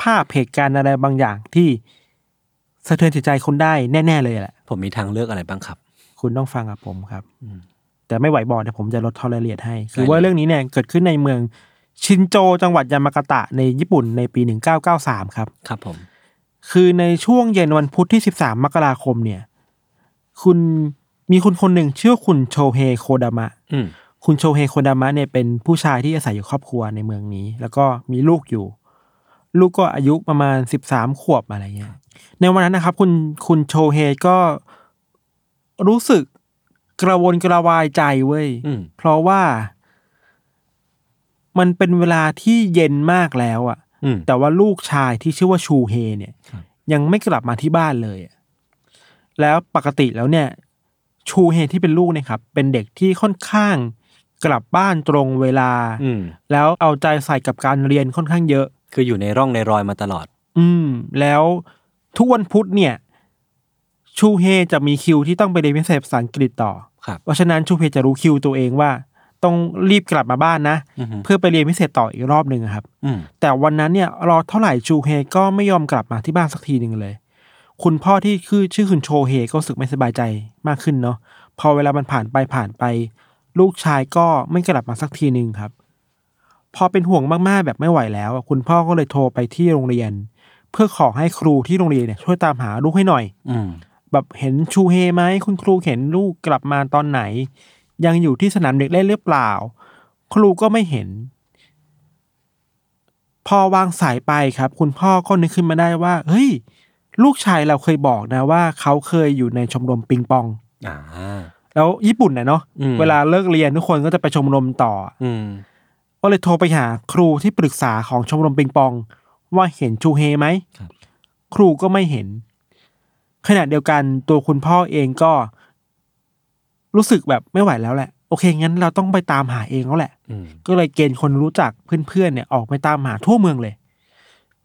ภาพเหตุการณ์อะไรบางอย่างที่สะเทือนจิตใจคนได้แน่ ๆ เลยแหละ ผมมีทางเลือกอะไรบ้างครับ คุณต้องฟังกับผมครับอืมแต่ไม่ไหวบอกเดี๋ยวผมจะลดทอลเลียดให้ คือได้เลยว่าเรื่องนี้เนี่ยเกิดขึ้นในเมืองชินโจจังหวัดยามากาตะในญี่ปุ่นในปี 1993 ครับ ครับผม คือในช่วงเย็นวันพุธที่ 13 มกราคมเนี่ย คุณ มีคุณคนหนึ่งชื่อว่าคุณโชเฮโคดามะอืมคุณโชเฮโคดามะเนี่ยเป็นผู้ชายที่อาศัยอยู่ครอบครัวในเมืองนี้ แล้วก็มีลูกอยู่ ลูกก็อายุประมาณ13ขวบอะไรเงี้ยในวันนั้นนะครับ คุณคุณโชเฮก็รู้สึกกระวนกระวายใจเว้ยอืมเพราะว่า มันเป็นเวลาที่เย็นมากแล้วอะอืมแต่ว่าลูกชายที่ชื่อว่าชูเฮเนี่ยครับยังไม่กลับมาที่บ้านเลยอะแล้วปกติแล้วเนี่ย ชูเฮที่เป็นลูกเนี่ยครับเป็นเด็กที่ค่อนข้างกลับบ้านตรงเวลา อืม แล้วเอาใจใส่กับการเรียนค่อนข้างเยอะ คืออยู่ในร่องในรอยมาตลอด อืม แล้วทุกวันพุธเนี่ย ชูเฮจะมีคิวที่ต้องไปเรียนพิเศษภาษาอังกฤษต่อ ครับ เพราะฉะนั้นชูเฮจะรู้คิวตัวเองว่า ต้องรีบกลับมาบ้านนะ อือฮึ เพื่อไปเรียนพิเศษต่ออีกรอบหนึ่งอะครับ อืม แต่วันนั้นเนี่ยรอเท่าไหร่ชูเฮก็ไม่ยอมกลับมาที่บ้านสักทีหนึ่งเลย คุณพ่อที่คือชื่อคุณโชเฮก็รู้สึกไม่สบายใจมากขึ้นเนาะพอเวลามันผ่านไปผ่านไป ลูกชายก็ไม่กลับมาสักทีหนึ่งครับ พอเป็นห่วงมากๆแบบไม่ไหวแล้วอะคุณพ่อก็เลยโทรไปที่โรงเรียน เพื่อขอให้ครูที่โรงเรียนเนี่ยช่วยตามหาลูกให้หน่อย อืมแบบเห็นชูเฮไหมคุณครูเห็นลูกกลับมาตอนไหน ยังอยู่ที่สนามเด็กเล่นหรือเปล่า ครูก็ไม่เห็น พอวางสายไปครับ คุณพ่อก็นึกขึ้นมาได้ว่า เฮ้ย ลูกชายเราเคยบอกนะว่าเขาเคยอยู่ในชมรมปิงปอง อ่า แล้วญี่ปุ่นนะเนาะอืม เวลาเลิกเรียนทุกคนก็จะไปชมรมต่ออืม ก็เลยโทรไปหาครูที่ปรึกษาของชมรมปิงปอง ว่าเห็นชูเฮไหมครับ ครูก็ไม่เห็น ขณะเดียวกันตัวคุณพ่อเองก็ รู้สึกแบบไม่ไหวแล้วแหละ โอเคงั้นเราต้องไปตามหาเองแล้วแหละ อืมก็เลยเกณฑ์คนรู้จักเพื่อนๆเนี่ยออกไปตามหาทั่วเมืองเลย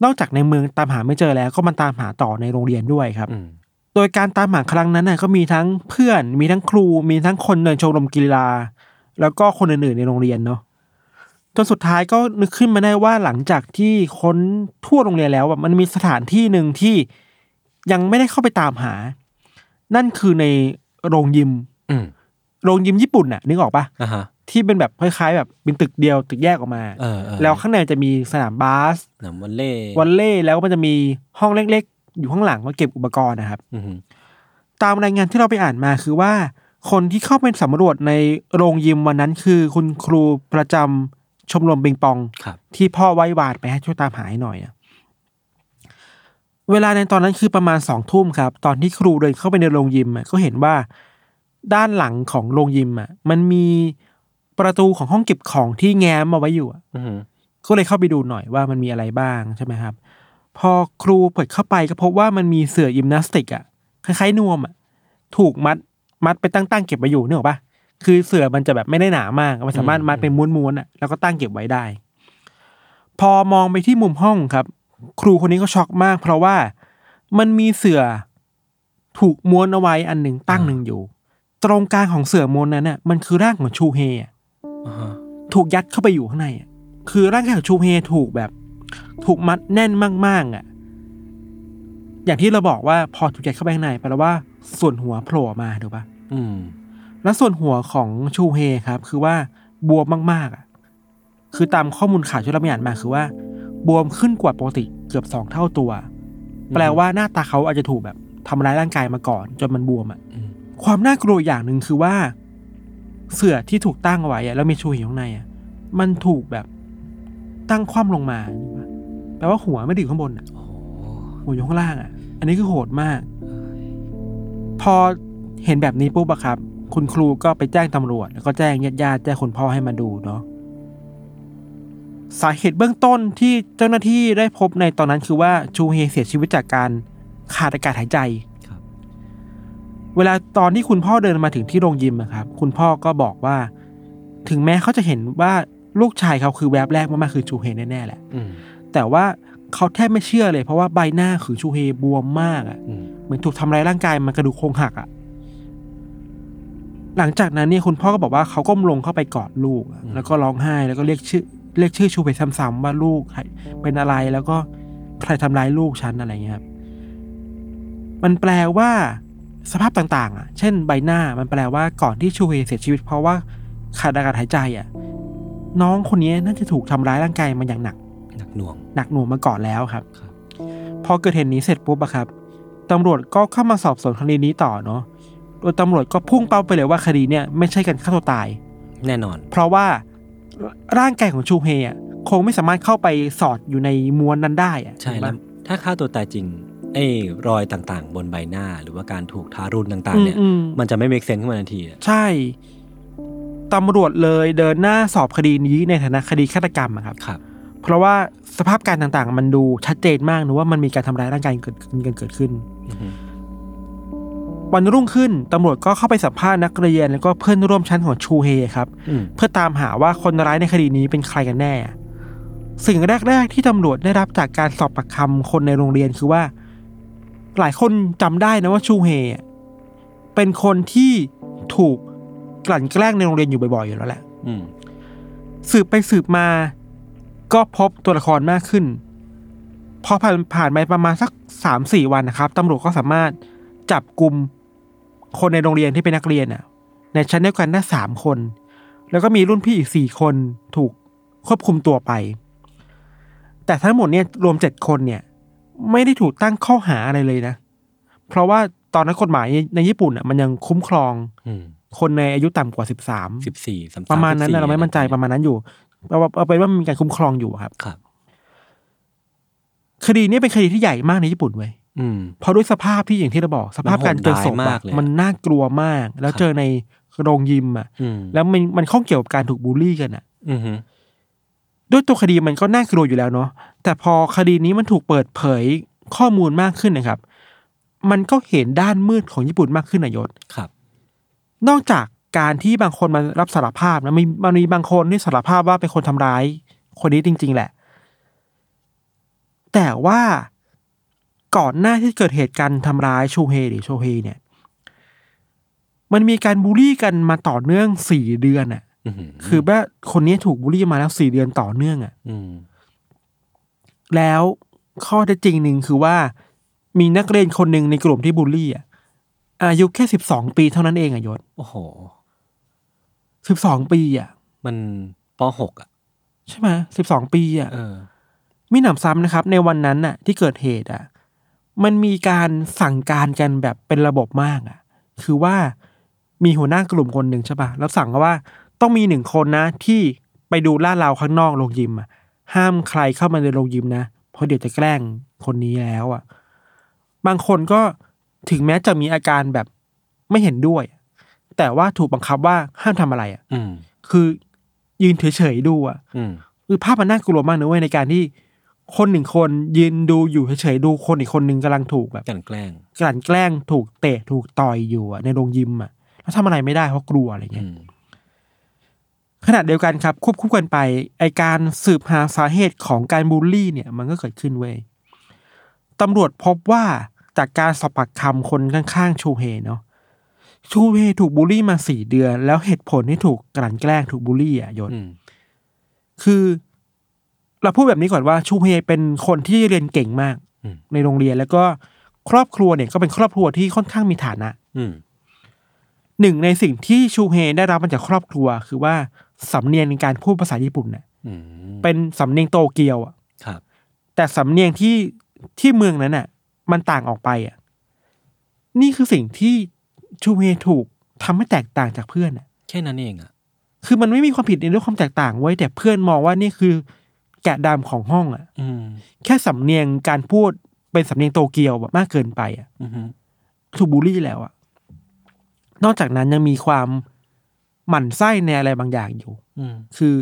นอกจากในเมืองตามหาไม่เจอแล้วก็มาตามหาต่อในโรงเรียนด้วยครับอืมโดยการตามหาครั้งนั้นน่ะก็มีทั้งเพื่อน มีทั้งครู มีทั้งคนในชมรมกีฬา แล้วก็คนอื่นๆในโรงเรียนเนาะจนสุดท้ายก็นึกขึ้นมาได้ว่าหลังจากที่ค้นทั่วโรงเรียนแล้วอะมันมีสถานที่หนึ่งที่ยังไม่ได้เข้าไปตามหา นั่นคือในโรงยิมอืมโรงยิมญี่ปุ่นน่ะ นึกออกปะอ่าฮะ ที่เป็นแบบคล้ายๆ แบบเป็นตึกเดียวตึกแยกออกมา เออเออแล้วข้างในจะมีสนามบาสหนำวันเล่วอลเล่แล้วก็มันจะมีห้องเล็กอยู่ข้างหลังมาเก็บอุปกรณ์นะครับ อือหือตามรายงานที่เราไปอ่านมาคือว่า คนที่เข้าไปสำรวจในโรงยิมวันนั้นคือคุณครูประจำชมรมปิงปอง ครับ ที่พ่อไว้วานไปให้ช่วยตามหาให้หน่อยอะเวลาในตอนนั้นคือประมาณสองทุ่มครับ ตอนที่ครูเดินเข้าไปในโรงยิมอะก็เห็นว่า ด้านหลังของโรงยิมอะมันมี ประตูของห้องเก็บของที่แง้มมาไว้อยู่อะอือหือก็เลยเข้าไปดูหน่อยว่ามันมีอะไรบ้างใช่ไหมครับ พอครูเปิดเข้าไปก็พบว่ามันมีเสื่อยิมนาสติกอะคล้ายๆนวมอะถูกมัดมัดไปตั้งๆเก็บไว้อยู่นึกออกปะคือเสื่อมันจะแบบไม่ได้หนามากมันสามารถมัดเป็นม้วนๆอะแล้วก็ตั้งเก็บไว้ได้ พอมองไปที่มุมห้องครับ ครูคนนี้ก็ช็อกมาก เพราะว่ามันมีเสื่อถูกม้วนเอาไว้อันหนึ่งตั้งหนึ่งอยู่ ตรงกลางของเสื่อม้วนนั้นน่ะมันคือร่างของชูเฮอะอ่าฮะ ถูกยัดเข้าไปอยู่ข้างในอะคือร่างกายของชูเฮถูกแบบ ถูกมัดแน่นมากๆอะ อย่างที่เราบอกว่าพอถูกยัดเข้าไปข้างในแปลว่าส่วนหัวโผล่ออกมาถูกปะอืม แล้วส่วนหัวของชูเฮครับ คือว่าบวมมากๆอะ คือตามข้อมูลข่าวที่เราไปอ่านมาคือว่า บวมขึ้นกว่าปกติเกือบสองเท่าตัว แปลว่าหน้าตาเขาอาจจะถูกแบบทำร้ายร่างกายมาก่อน จนมันบวมอะอืมความน่ากลัวอย่างหนึ่งคือว่า เสื่อที่ถูกตั้งเอาไว้แล้วมีชูเฮอยู่ข้างในอะมันถูกแบบตั้งคว่ำลงมาแปลว่าหัวไม่ได้อยู่ข้างบนอะหัวอยู่ข้างล่างอะ อันนี้คือโหดมาก พอเห็นแบบนี้ปุ๊บอะครับ คุณครูก็ไปแจ้งตำรวจ แล้วก็แจ้งญาติญาติแจ้งคุณพ่อให้มาดูเนาะสาเหตุเบื้องต้นที่เจ้าหน้าที่ได้พบในตอนนั้นคือว่าชูเฮเสียชีวิตจากการขาดอากาศหายใจ เวลาตอนที่คุณพ่อเดินมาถึงที่โรงยิมอะครับ คุณพ่อก็บอกว่า ถึงแม้เขาจะเห็นว่าลูกชายเขาคือแวบแรกมากๆคือชูเฮแน่ๆแหละอืมแต่ว่าเขาแทบไม่เชื่อเลย เพราะว่าใบหน้าคือชูเฮบวมมากอะอืมเหมือนถูกทำร้ายร่างกายมันกระดูกโครงหักอะหลังจากนั้นเนี่ยคุณพ่อก็บอกว่าเขาก้มลงเข้าไปกอดลูกอะแล้วก็ร้องไห้แล้วก็เรียกชื่อ เรียกชื่อชูไปซ้ำๆว่าลูกใครเป็นอะไรแล้วก็ใครทำร้ายลูกฉันอะไรเงี้ยครับมันแปลว่า สภาพต่างๆอะ เช่นใบหน้ามันแปลว่าก่อนที่ชูเฮเสียชีวิตเพราะว่าขาดอากาศหายใจอะ น้องคนนี้น่าจะถูกทำร้ายร่างกายมาอย่างหนัก หนักหน่วง หนักหน่วงมาก่อนแล้วครับครับ พอเกิดเหตุนี้เสร็จปุ๊บอะครับตำรวจก็เข้ามาสอบสวนคดีนี้ต่อเนาะ โดยตำรวจก็พุ่งเป้าไปเลยว่าคดีเนี่ยไม่ใช่การฆ่าตัวตาย แน่นอน เพราะว่าร่างกายของชูเฮอะคงไม่สามารถเข้าไปสอดอยู่ในม้วนนั้นได้อะใช่ถูกแล้ปะวถ้าฆ่าตัวตายจริง ไอ้รอยต่างๆ บนใบหน้า หรือว่าการถูกทารุณต่างๆ เนี่ย อืมมันจะไม่ make sense ขึ้นมาทันทีอะใช่ ตำรวจเลยเดินหน้าสอบคดีนี้ในฐานะคดีฆาตกรรมอะครับ ครับ เพราะว่าสภาพการต่างๆ มันดูชัดเจนมากนะว่ามันมีการทำร้ายร่างกายเกิดกันเกิดขึ้น อือฮึ วันรุ่งขึ้นตำรวจก็เข้าไปสัมภาษณ์นักเรียนแล้วก็เพื่อนร่วมชั้นของชูเฮครับ อืมเพื่อตามหาว่าคนร้ายในคดีนี้เป็นใครกันแน่ สิ่งแรก ๆ ที่ตำรวจได้รับจากการสอบปากคำคนในโรงเรียนคือว่า หลายคนจำได้นะว่าชูเฮอะเป็นคนที่ถูกกลั่นแกล้งในโรงเรียนอยู่บ่อยๆอยู่แล้วแหละอืมสืบไปสืบมาก็พบตัวละครมากขึ้น พอผ่านผ่านไปประมาณสักสามสี่วันนะครับตำรวจก็สามารถจับกลุ่มคนในโรงเรียนที่เป็นนักเรียนอะ ในชั้นเดียวกันได้สามคน แล้วก็มีรุ่นพี่อีกสี่คนถูกควบคุมตัวไป แต่ทั้งหมดเนี่ยรวมเจ็ดคนเนี่ย ไม่ได้ถูกตั้งข้อหาอะไรเลยนะ เพราะว่าตอนนั้นกฎหมายในญี่ปุ่นอะมันยังคุ้มครองอืมคนในอายุต่ำกว่าสิบสามสิบสี่สามประมาณนั้นนะเราไม่มั่นใจประมาณนั้นอยู่เอาเอาเป็นว่ามันมีการคุ้มครองอยู่ครับครับ คดีนี้เป็นคดีที่ใหญ่มากในญี่ปุ่นเว้ยอืมเพราะด้วยสภาพที่อย่างที่เราบอก สภาพการเจอศพมันโหดร้ายมาอะกเลยมันน่ากลัวมาก แล้วครับเจอในโรงยิมอะอืมแล้วมันมันข้องเกี่ยวกับการถูกบูลลี่กันอะอือฮึ ด้วยตัวคดีมันก็น่ากลัวอยู่แล้วเนาะแต่พอคดีนี้มันถูกเปิดเผยข้อมูลมากขึ้นนะครับ มันก็เห็นด้านมืดของญี่ปุ่นมากขึ้นนายศครับ นอกจากการที่บางคนมารับสารภาพนะมีมันมีบางคนที่สารภาพว่าเป็นคนทำร้าย คนนี้จริง ๆ แหละ แต่ว่าก่อนหน้าที่เกิดเหตุการณ์ทำร้ายชูเฮหรือโชเฮเนี่ย มันมีการบูลลี่กันมาต่อเนื่องสี่เดือนอะ อือฮึคือว่าคนนี้ถูกบูลลี่มาแล้วสี่เดือนต่อเนื่องอะอืมแล้วข้อเท็จจริงหนึ่งคือว่า มีนักเรียนคนหนึ่งในกลุ่มที่บูลลี่อะอายุแค่สิบสองปีเท่านั้นเองอะยศโอ้โหสิบสองปีอะ มันปหกอะ ใช่ไหมสิบสองปีอะเออมีหนำซ้ำนะครับ ในวันนั้นน่ะ ที่เกิดเหตุอะ มันมีการสั่งการกันแบบเป็นระบบมากอะ คือว่ามีหัวหน้ากลุ่มคนหนึ่งใช่ป่ะแล้วสั่งว่า ต้องมีหนึ่งคนนะ ที่ไปดูลาดราวข้างนอกโรงยิมอะห้ามใครเข้ามาในโรงยิมนะ เพราะเดี๋ยวจะแกล้งคนนี้แล้วอะบางคนก็ถึงแม้จะมีอาการแบบไม่เห็นด้วย แต่ว่าถูกบังคับว่าห้ามทำอะไรอะอืมคือยืนเฉยๆดูอะอืมคือภาพมันน่ากลัวมากนะเว้ยในการที่คนหนึ่งคนยืนดูอยู่เฉยๆดูคนอีกคนหนึ่งกำลังถูกแบบกลันแกล้งกลั่นแกล้งถูกเตะถูกต่อยอยู่อะในโรงยิมอะแล้วทำอะไรไม่ได้เพราะกลัวอะไรอืเงี้ยม ขณะเดียวกันครับควบคู่กันไปไอการสืบหาสาเหตุของการบูลลี่เนี่ยมันก็เกิดขึ้นเว้ยตำรวจพบว่าจากการสอบปากคำคนข้างๆชูเฮเนาะชูเฮถูกบูลลี่มาสี่เดือน แล้วเหตุผลที่ถูกกลั่นแกล้งถูกบูลลี่อะยศอืมคือเราพูดแบบนี้ก่อนว่าชูเฮเป็นคนที่เรียนเก่งมากอืมในโรงเรียนแล้วก็ครอบครัวเนี่ยก็เป็นครอบครัวที่ค่อนข้างมีฐานะอืมหนึ่งในสิ่งที่ชูเฮได้รับมาจากครอบครัวคือว่า สำเนียงในการพูดภาษาญี่ปุ่นเนี่ยอืมเป็นสำเนียงโตเกียวอะครับแต่สำเนียงที่ที่เมืองนั้นอะ มันต่างออกไปอะ นี่คือสิ่งที่ชูเฮถูกทำให้แตกต่างจากเพื่อนอะ แค่นั้นเองอะ คือมันไม่มีความผิดในเรื่องความแตกต่างไว้ยแต่เพื่อนมองว่านี่คือ แกะดำของห้องอะอืมแค่สำเนียงการพูดเป็นสำเนียงโตเกียวแบบมากเกินไปอะอืมถูกบูลลี่แล้วอะ นอกจากนั้นยังมีความ หมั่นไส้ในอะไรบางอย่างอยู่ อืมคือ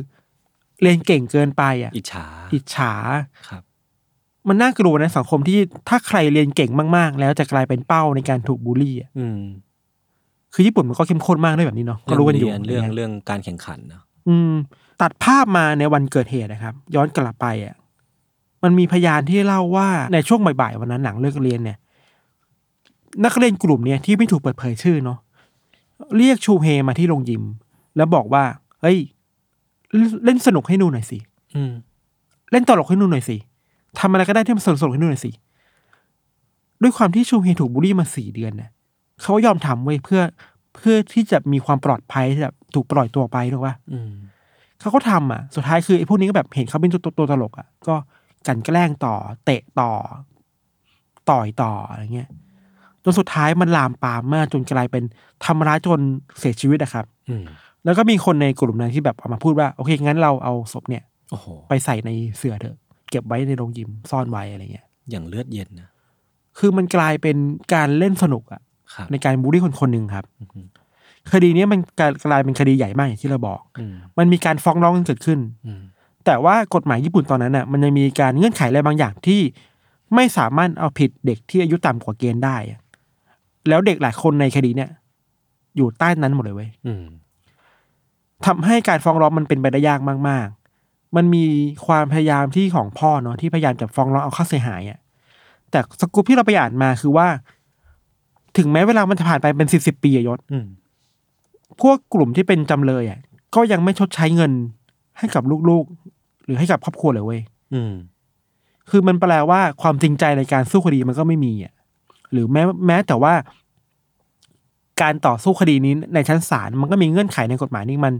เรียนเก่งเกินไปอะ อิจฉาอิจฉา ครับ มันน่ากลัวในสังคมที่ถ้าใครเรียนเก่งมากๆ แล้วจะกลายเป็นเป้าในการถูกบูลลี่อะอืมคือญี่ปุ่นมันก็เข้มข้นมากด้วยแบบนี้เนาะก็รู้กันอยู่เรื่องะไงี้ยเรื่องการแข่งขันเนอะอืม ตัดภาพมาในวันเกิดเหตุนะครับ ย้อนกลับไปอะมันมีพยานที่เล่าว่าในช่วงบ่ายๆวันนั้นหลังเลิกเรียนเนี่ย นักเรียนกลุ่มเนี่ยที่ไม่ถูกเปิดเผยชื่อเนาะ เรียกชูเฮมาที่โรงยิม แล้วบอกว่า เฮ้ย เล่นสนุกให้หนูหน่อยสิอืมเล่นตลกให้หนูหน่อยสิทำอะไรก็ได้ที่มันสนุกๆให้หนูหน่อยสิด้วยความที่ชูเฮถูกบูลลี่มาสี่เดือนเนี่ยเขาก็ยอมทำเว้ยเพื่อเพื่อที่จะมีความปลอดภัยที่แบบถูกปล่อยตัวไปถูกปะอืมเขาก็ทำอะ สุดท้ายคือไอ้พวกนี้ก็แบบเห็นเขาเป็นตัวตัวตลกอะ ก็กลันแกล้งต่อ เตะต่อ ต่อยต่ออะไรเงี้ย จนสุดท้ายมันลามปามมากจนกลายเป็นทำร้ายจนเสียชีวิตนะครับอืมแล้วก็มีคนในกลุ่มนั้นที่แบบออกมาพูดว่าโอเคงั้นเราเอาศพเนี่ยโอ้โหไปใส่ในเสื่อเถอะ เก็บไว้ในโรงยิมซ่อนไว้อะไรเงี้ย อย่างเลือดเย็นนะคือมันกลายเป็นการเล่นสนุกอะครับในการบูลลี่คนคนหนึ่งครับอืมคดีเนี้ยมันกลายกลายเป็นคดีใหญ่มากอย่างที่เราบอกอืมมันมีการฟ้องร้องกันเกิดขึ้นอืมแต่ว่ากฎหมายญี่ปุ่นตอนนั้นน่ะมันยังมีการเงื่อนไขอะไรบางอย่างที่ไม่สามารถเอาผิดเด็กที่อายุต่ำกว่าเกณฑ์ได้อะ แล้วเด็กหลายคนในคดีเนี่ย อยู่ใต้นั้นหมดเลยเว้ยอืมทำให้การฟ้องร้องมันเป็นไปได้ยากมาก ๆ มันมีความพยายามที่ของพ่อเนาะที่พยายามจะฟ้องร้องเอาค่าเสียหายอะแต่สกูปที่เราไปอ่านมาคือว่า ถึงแม้เวลามันจะผ่านไปเป็นสิบสิบปีอะยศอืมพวกกลุ่มที่เป็นจำเลยอะก็ยังไม่ชดใช้เงินให้กับลูกๆ หรือให้กับครอบครัวเลยเว้ยอืมคือมันแปลว่าความจริงใจในการสู้คดีมันก็ไม่มีอะ หรือแม้แม้แต่ว่า การต่อสู้คดีนี้ในชั้นศาลมันก็มีเงื่อนไขในกฎหมายนี่มัน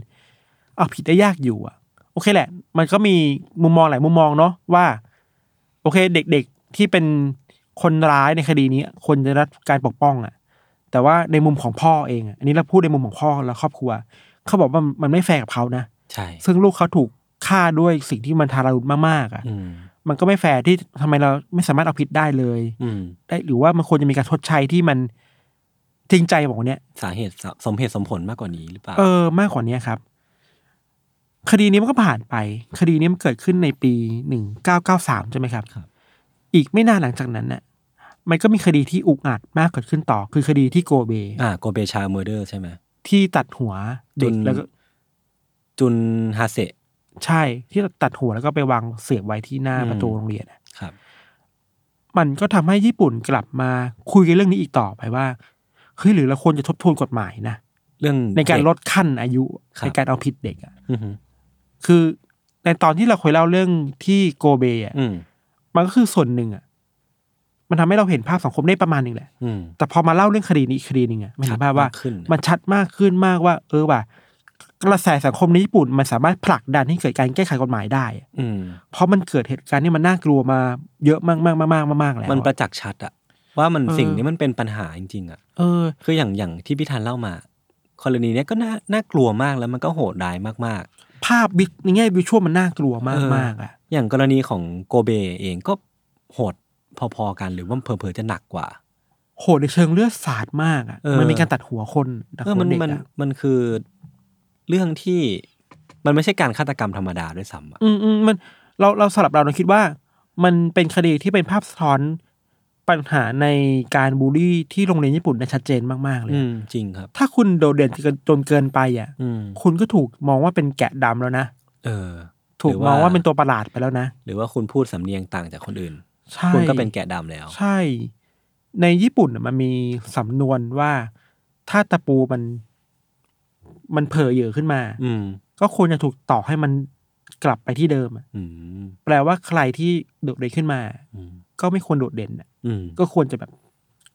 เอาผิดได้ยากอยู่อะ โอเคแหละ มันก็มีมุมมองหลายมุมมองเนาะว่า โอเค เด็กๆที่เป็นคนร้ายในคดีนี้ควรจะได้รับการปกป้องอะ แต่ว่าในมุมของพ่อเองอะอันนี้เราพูดในมุมของพ่อและครอบครัว เขาบอกว่ามันไม่แฟร์กับเขานะใช่ซึ่งลูกเขาถูกฆ่าด้วยสิ่งที่มันทารุณมากๆอะอื มมันก็ไม่แฟร์ที่ทำไมเราไม่สามารถเอาผิดได้เลย อืมได้หรือว่ามันควรจะมีการชดใช้ที่มันจริงใจบอกว่าเนี้ยสาเหตุสสมเหตุสมผลมากกว่านี้หรือเปล่าเออมากกว่านี้ครับ คดีนี้มันก็ผ่านไป คดีนี้มันเกิดขึ้นในปีหนึ่งเก้าเก้าสามใช่ไหมครับครับ อีกไม่นานหลังจากนั้นน่ะ มันก็มีคดีที่อุกอาจมากเกิดขึ้นต่อ คือคดีที่โกเบ อ่าโกเบชาเมอร์เดอร์ใช่ไหมที่ตัดหัวเด็กจนแล้วก็จุนฮาเซะ ใช่ที่ตัดหัวแล้วก็ไปวางเสียบไว้ที่หน้าอืม ประตูโรงเรียนอะครับ มันก็ทำให้ญี่ปุ่นกลับมาคุยกันเรื่องนี้อีกต่อไปว่าเฮ้ยหรือเราควรจะทบทวนกฎหมายนะเรื่องในการเด็ลดขั้นอายุครับ ในการเอาผิดเด็กอะอือหือคือในตอนที่เราเคยเล่าเรื่องที่โกเบอะอืมมันก็คือส่วนหนึ่งอะมันทำให้เราเห็นภาพสังคมได้ประมาณหนึ่งแหละ อืม แต่พอมาเล่าเรื่องคดีนี้อีกคดีหนึ่งอะมันเห็นภาพว่าชัดมากขึ้น มันชัดมากขึ้นมากว่า เออว่า กระแสสังคมในญี่ปุ่นมันสามารถผลักดันให้เกิดการแก้ไขกฎหมายได้อะอืมเพราะมันเกิดเหตุการณ์ที่มันน่ากลัวมาเยอะมากมากมากมากมากๆแล้วมันปอะระจักษ์ชัดอะว่ามันเออสิ่งนี้มันเป็นปัญหาจริงๆอะเออ คืออย่างอย่างที่พี่ธันเล่ามา กรณีเนี้ยก็น่าน่ากลัวมากแล้วมันก็โหดร้ายมากภาพบิ๊กในแง่วิชวลมันน่ากลัวมากเออมากอะๆ อย่างกรณีของโกเบเองก็โหดพอๆกันหรือว่าเผลอๆจะหนักกว่า โหดในเชิงเลือดสาดมากอะเออ มันมีการตัดหัวคนตัดเออหัวมันเด็กมันอะมันคือ เรื่องที่มันไม่ใช่การฆาตกรรมธรรมดาด้วยซ้ำอะอืมอืมมันเราเราสำหรับเราเราคิดว่า มันเป็นคดีที่เป็นภาพสะท้อนปัญหาในการบูลลี่ที่โรงเรียนญี่ปุ่นได้ชัดเจนมากๆเลยอือะมจริงครับ ถ้าคุณโดดเด่นจนเกินไปอะ อืมคุณก็ถูกมองว่าเป็นแกะดำแล้วนะ เออถูกหรือมองว่าเป็นตัวประหลาดไปแล้วนะ หรือว่าคุณพูดสำเนียงต่างจากคนอื่น ใช่คุณก็เป็นแกะดำแล้ว ใช่ ในญี่ปุ่นน่ะมันมีสำนวนว่า ถ้าตะปูมัน มันเผยเหยอะขึ้นมา อืม ก็ควรจะถูกต่อให้มันกลับไปที่เดิมอะอืม แปลว่าใครที่โดดเด่นขึ้นมา อืม ก็ไม่ควรโดดเด่นอะอืม ก็ควรจะแบบ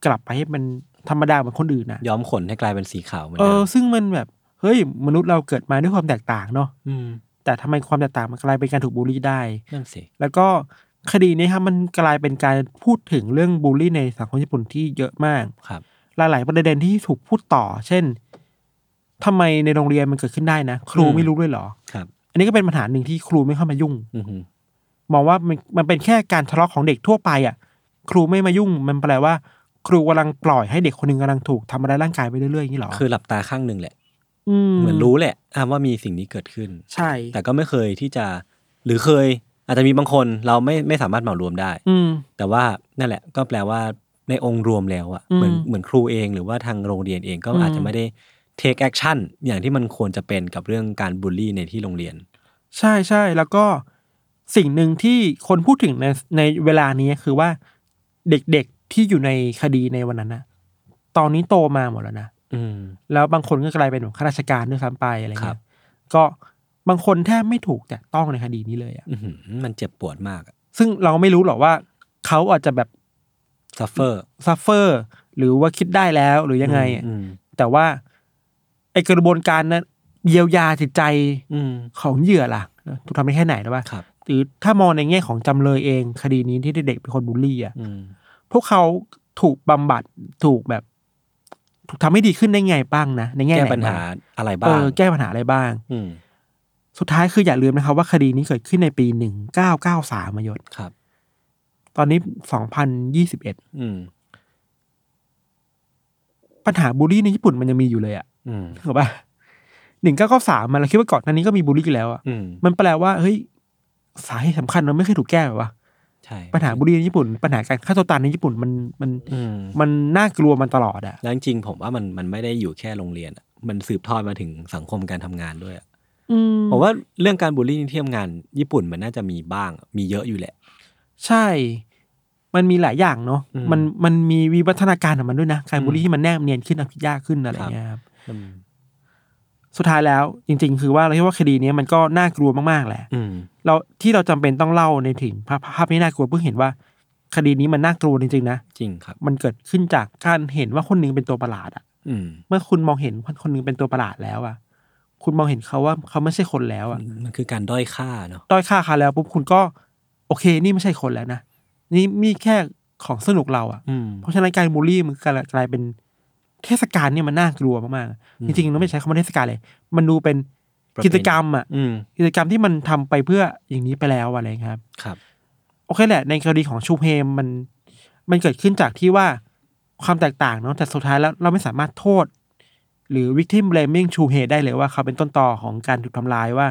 กลับไปให้มันธรรมดาเหมือนคนอื่นนะย้อมขนให้กลายเป็นสีขาวเหมือนเอเดิอ มซึ่งมันแบบเฮ้ยมนุษย์เราเกิดมาด้วยความแตกต่างเนาะอืมแต่ทำไมความแตกต่างมันกลายเป็นการถูกบูลลี่ได้ นั่นสิ แล้วก็คดีนี้ครับมันกลายเป็นการพูดถึงเรื่องบูลลี่ในสังคมญี่ปุ่นที่เยอะมาก ครับ หลาย ๆ ประเด็นที่ถูกพูดต่อ เช่น ทำไมในโรงเรียนมันเกิดขึ้นได้นะ ครูอืมไม่รู้ด้วยเหรอครับ อันนี้ก็เป็นปัญหาหนึ่งที่ครูไม่เข้ามายุ่งอืมมองว่ามันมันเป็นแค่การทะเลาะของเด็กทั่วไปอะ ครูไม่มายุ่ง มันแปลว่า ครูกำลังปล่อยให้เด็กคนหนึ่งกำลังถูกทำร้ายร่างกายไปเรื่อยๆอย่างนี้เหรอคือหลับตาข้างหนึ่งแหละมเหมือนรู้แหละอะว่ามีสิ่งนี้เกิดขึ้น ใช่ แต่ก็ไม่เคยที่จะ หรือเคย อาจจะมีบางคนเราไม่ไม่สามารถเหมารวมได้ อืมแต่ว่านั่นแหละ ก็แปลว่าในองค์รวมแล้วอะอืมเหมือนเหมือนครูเองหรือว่าทางโรงเรียนเองก็อืมอาจจะไม่ได้ take action อย่างที่มันควรจะเป็นกับเรื่องการบูลลี่ในที่โรงเรียน ใช่ใช่แล้วก็สิ่งหนึ่งที่คนพูดถึงในในเวลานี้คือว่าเด็กๆที่อยู่ในคดีในวันนั้นนะตอนนี้โตมาหมดแล้วนะอืม แล้วบางคนก็กลายเป็นแบบข้าราชการด้วยซ้ำไปอะไรครัเงี้บ ยก็บางคนแทบไม่ถูกแตะต้องในคดีนี้เลยอะอื้อหือมันเจ็บปวดมากอะซึ่งเราไม่รู้หรอกว่าเขาอาจจะแบบ suffer หรือว่าคิดได้แล้วหรือยังไงอะอืมแต่ว่า ไอ้กระบวนการนั้นเยียวยาจิตใจอืมของเหยื่อล่ะถูกทำได้แค่ไหนหรือว่าครับหรือถ้ามองในแง่ของจำเลยเอง คดีนี้ที่เด็กเป็นคนบูลลี่อะอืมพวกเขาถูกบำบัดถูกแบบ ถูกทำให้ดีขึ้นได้ไงบ้างนะในแง่ไหนบ้างแก้ปัญหาอะไรบ้างเอบ้างอแก้ปัญหาอะไรบ้าง อืมสุดท้ายคืออย่าลืมนะครับว่าคดีนี้เกิดขึ้นในปีหนึ่งเก้าเก้าสามมายศครับ ตอนนี้สองพันยี่สิบเอ็ดอืมปัญหาบูลลี่ในญี่ปุ่นมันยังมีอยู่เลยอะอืม ถูกปะหนึ่งเก้าเก้าสามมันเราคิดว่าก่อนหน้านี้ก็มีบูลลี่แล้วอะอืมมันแปลว่าเฮ้ยสาเหตุสำคัญมันไม่เคยถูกแก้แบบว่าใช่ปัญหาบูลลี่ในญี่ปุ่น ปัญหาการฆ่าตัวตายในญี่ปุ่นมันมันอืมมันน่ากลัวมันตลอดอะแล้วจริงๆผมว่ามันมันไม่ได้อยู่แค่โรงเรียนอะมันสืบทอดมาถึงสังคมการทำงานด้วยอะอืมผมว่าเรื่องการบูลลี่ในที่ทำงาน ญี่ปุ่นมันน่าจะมีบ้าง มีเยอะอยู่แหละ ใช่ มันมีหลายอย่างเนาะอืมมันมันมีวิวัฒนาการของมันด้วยนะการอืมบูลลี่ที่มันแนบเนียนขึ้นอภิยากขึ้นอะไรครับเงี้ยครับอืม สุดท้ายแล้วจริง ๆ คือว่าเราคิดว่าคดีนี้มันก็น่ากลัวมากๆแหละอืมเราที่เราจำเป็นต้องเล่าในถึงภาพภาพนี้น่ากลัวเพื่อเห็นว่าคดีนี้มันน่ากลัวจริงๆนะจริงครับ มันเกิดขึ้นจากการเห็นว่าคนหนึงเป็นตัวประหลาดอะอืมเมื่อคุณมองเห็นคนหนึงเป็นตัวประหลาดแล้วอะคุณมองเห็นเขาว่าเขาไม่ใช่คนแล้วอะมันคือการด้อยค่าเนาะด้อยค่าเขาแล้วปุ๊บคุณก็ โอเค นี่ไม่ใช่คนแล้วนะนี่มีแค่ของสนุกเราอะอืมเพราะฉะนั้นการบูลลี่มันกลายกลายเป็น เทศกาลเนี่ยมันน่ากลัวมากอืๆมจริงๆเราไม่ใช้คำว่าเทศกาลเลย มันดูเป็นประเพณีกิจกรรมอะอืมกิจกรรมที่มันทำไปเพื่ออย่างนี้ไปแล้วอะไรครับ ครับ โอเคแหละ ในกรณีของชูเพมมัน มันเกิดขึ้นจากที่ว่าความแตกต่างเนาะแต่สุดท้ายแล้วเราไม่สามารถโทษ หรือ victim blaming ชูเฮได้เลยว่าเขาเป็นต้นตอของการถูกทำลายว่า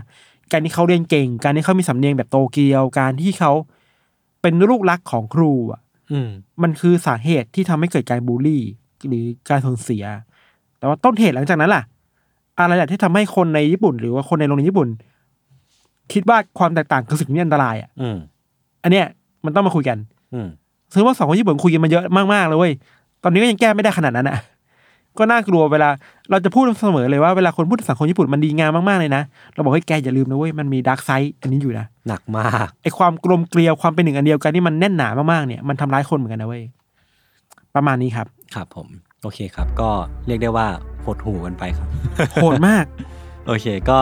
การที่เขาเรียนเก่ง การที่เขามีสำเนียงแบบโตเกียว การที่เขาเป็นลูกรักของครูอะอืมมันคือสาเหตุที่ทำให้เกิดการบูลลี่ หรือการสูญเสีย แต่ว่าต้นเหตุหลังจากนั้นล่ะ อะไรแหละที่ทำให้คนในญี่ปุ่น หรือว่าคนในโรงเรียนญี่ปุ่น คิดว่าความแตกต่างคือสิ่งที่อันตรายอะอืมอันเนี้ยมันต้องมาคุยกัน อืมซึ่งว่าสองคนญี่ปุ่นคุยกันมาเยอะมากๆเลยเว้ยตอนนี้ก็ยังแก้ไม่ได้ขนาดนั้นอะก็น่ากลัวเวลาเราจะพูดเสมอเลยว่าเวลาคนพูดถึงสังคมญี่ปุ่นมันดีงามมากๆเลยนะเราบอกเฮ้ยแกอย่าลืมนะเว้ยมันมี dark side อันนี้อยู่นะหนักมากไอความกลมเกลียวความเป็นหนึ่งอันเดียวกันที่มันแน่นหนามากๆเนี่ยมันทำร้ายคนเหมือนกันนะเว้ยประมาณนี้ครับ ครับผม โอเคครับ ก็เรียกได้ว่าหดหู่กันไปครับ โหดมาก โอเค ก็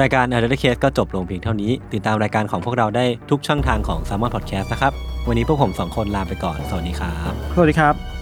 รายการ a d d Case ก็จบลงเพียงเท่านี้ ติดตามรายการของพวกเราได้ทุกช่องทางของ s ซ m o n Podcast นะครับ วันนี้พวกผมสองคนลาไปก่อน สวัสดีครับ สวัสดีครับ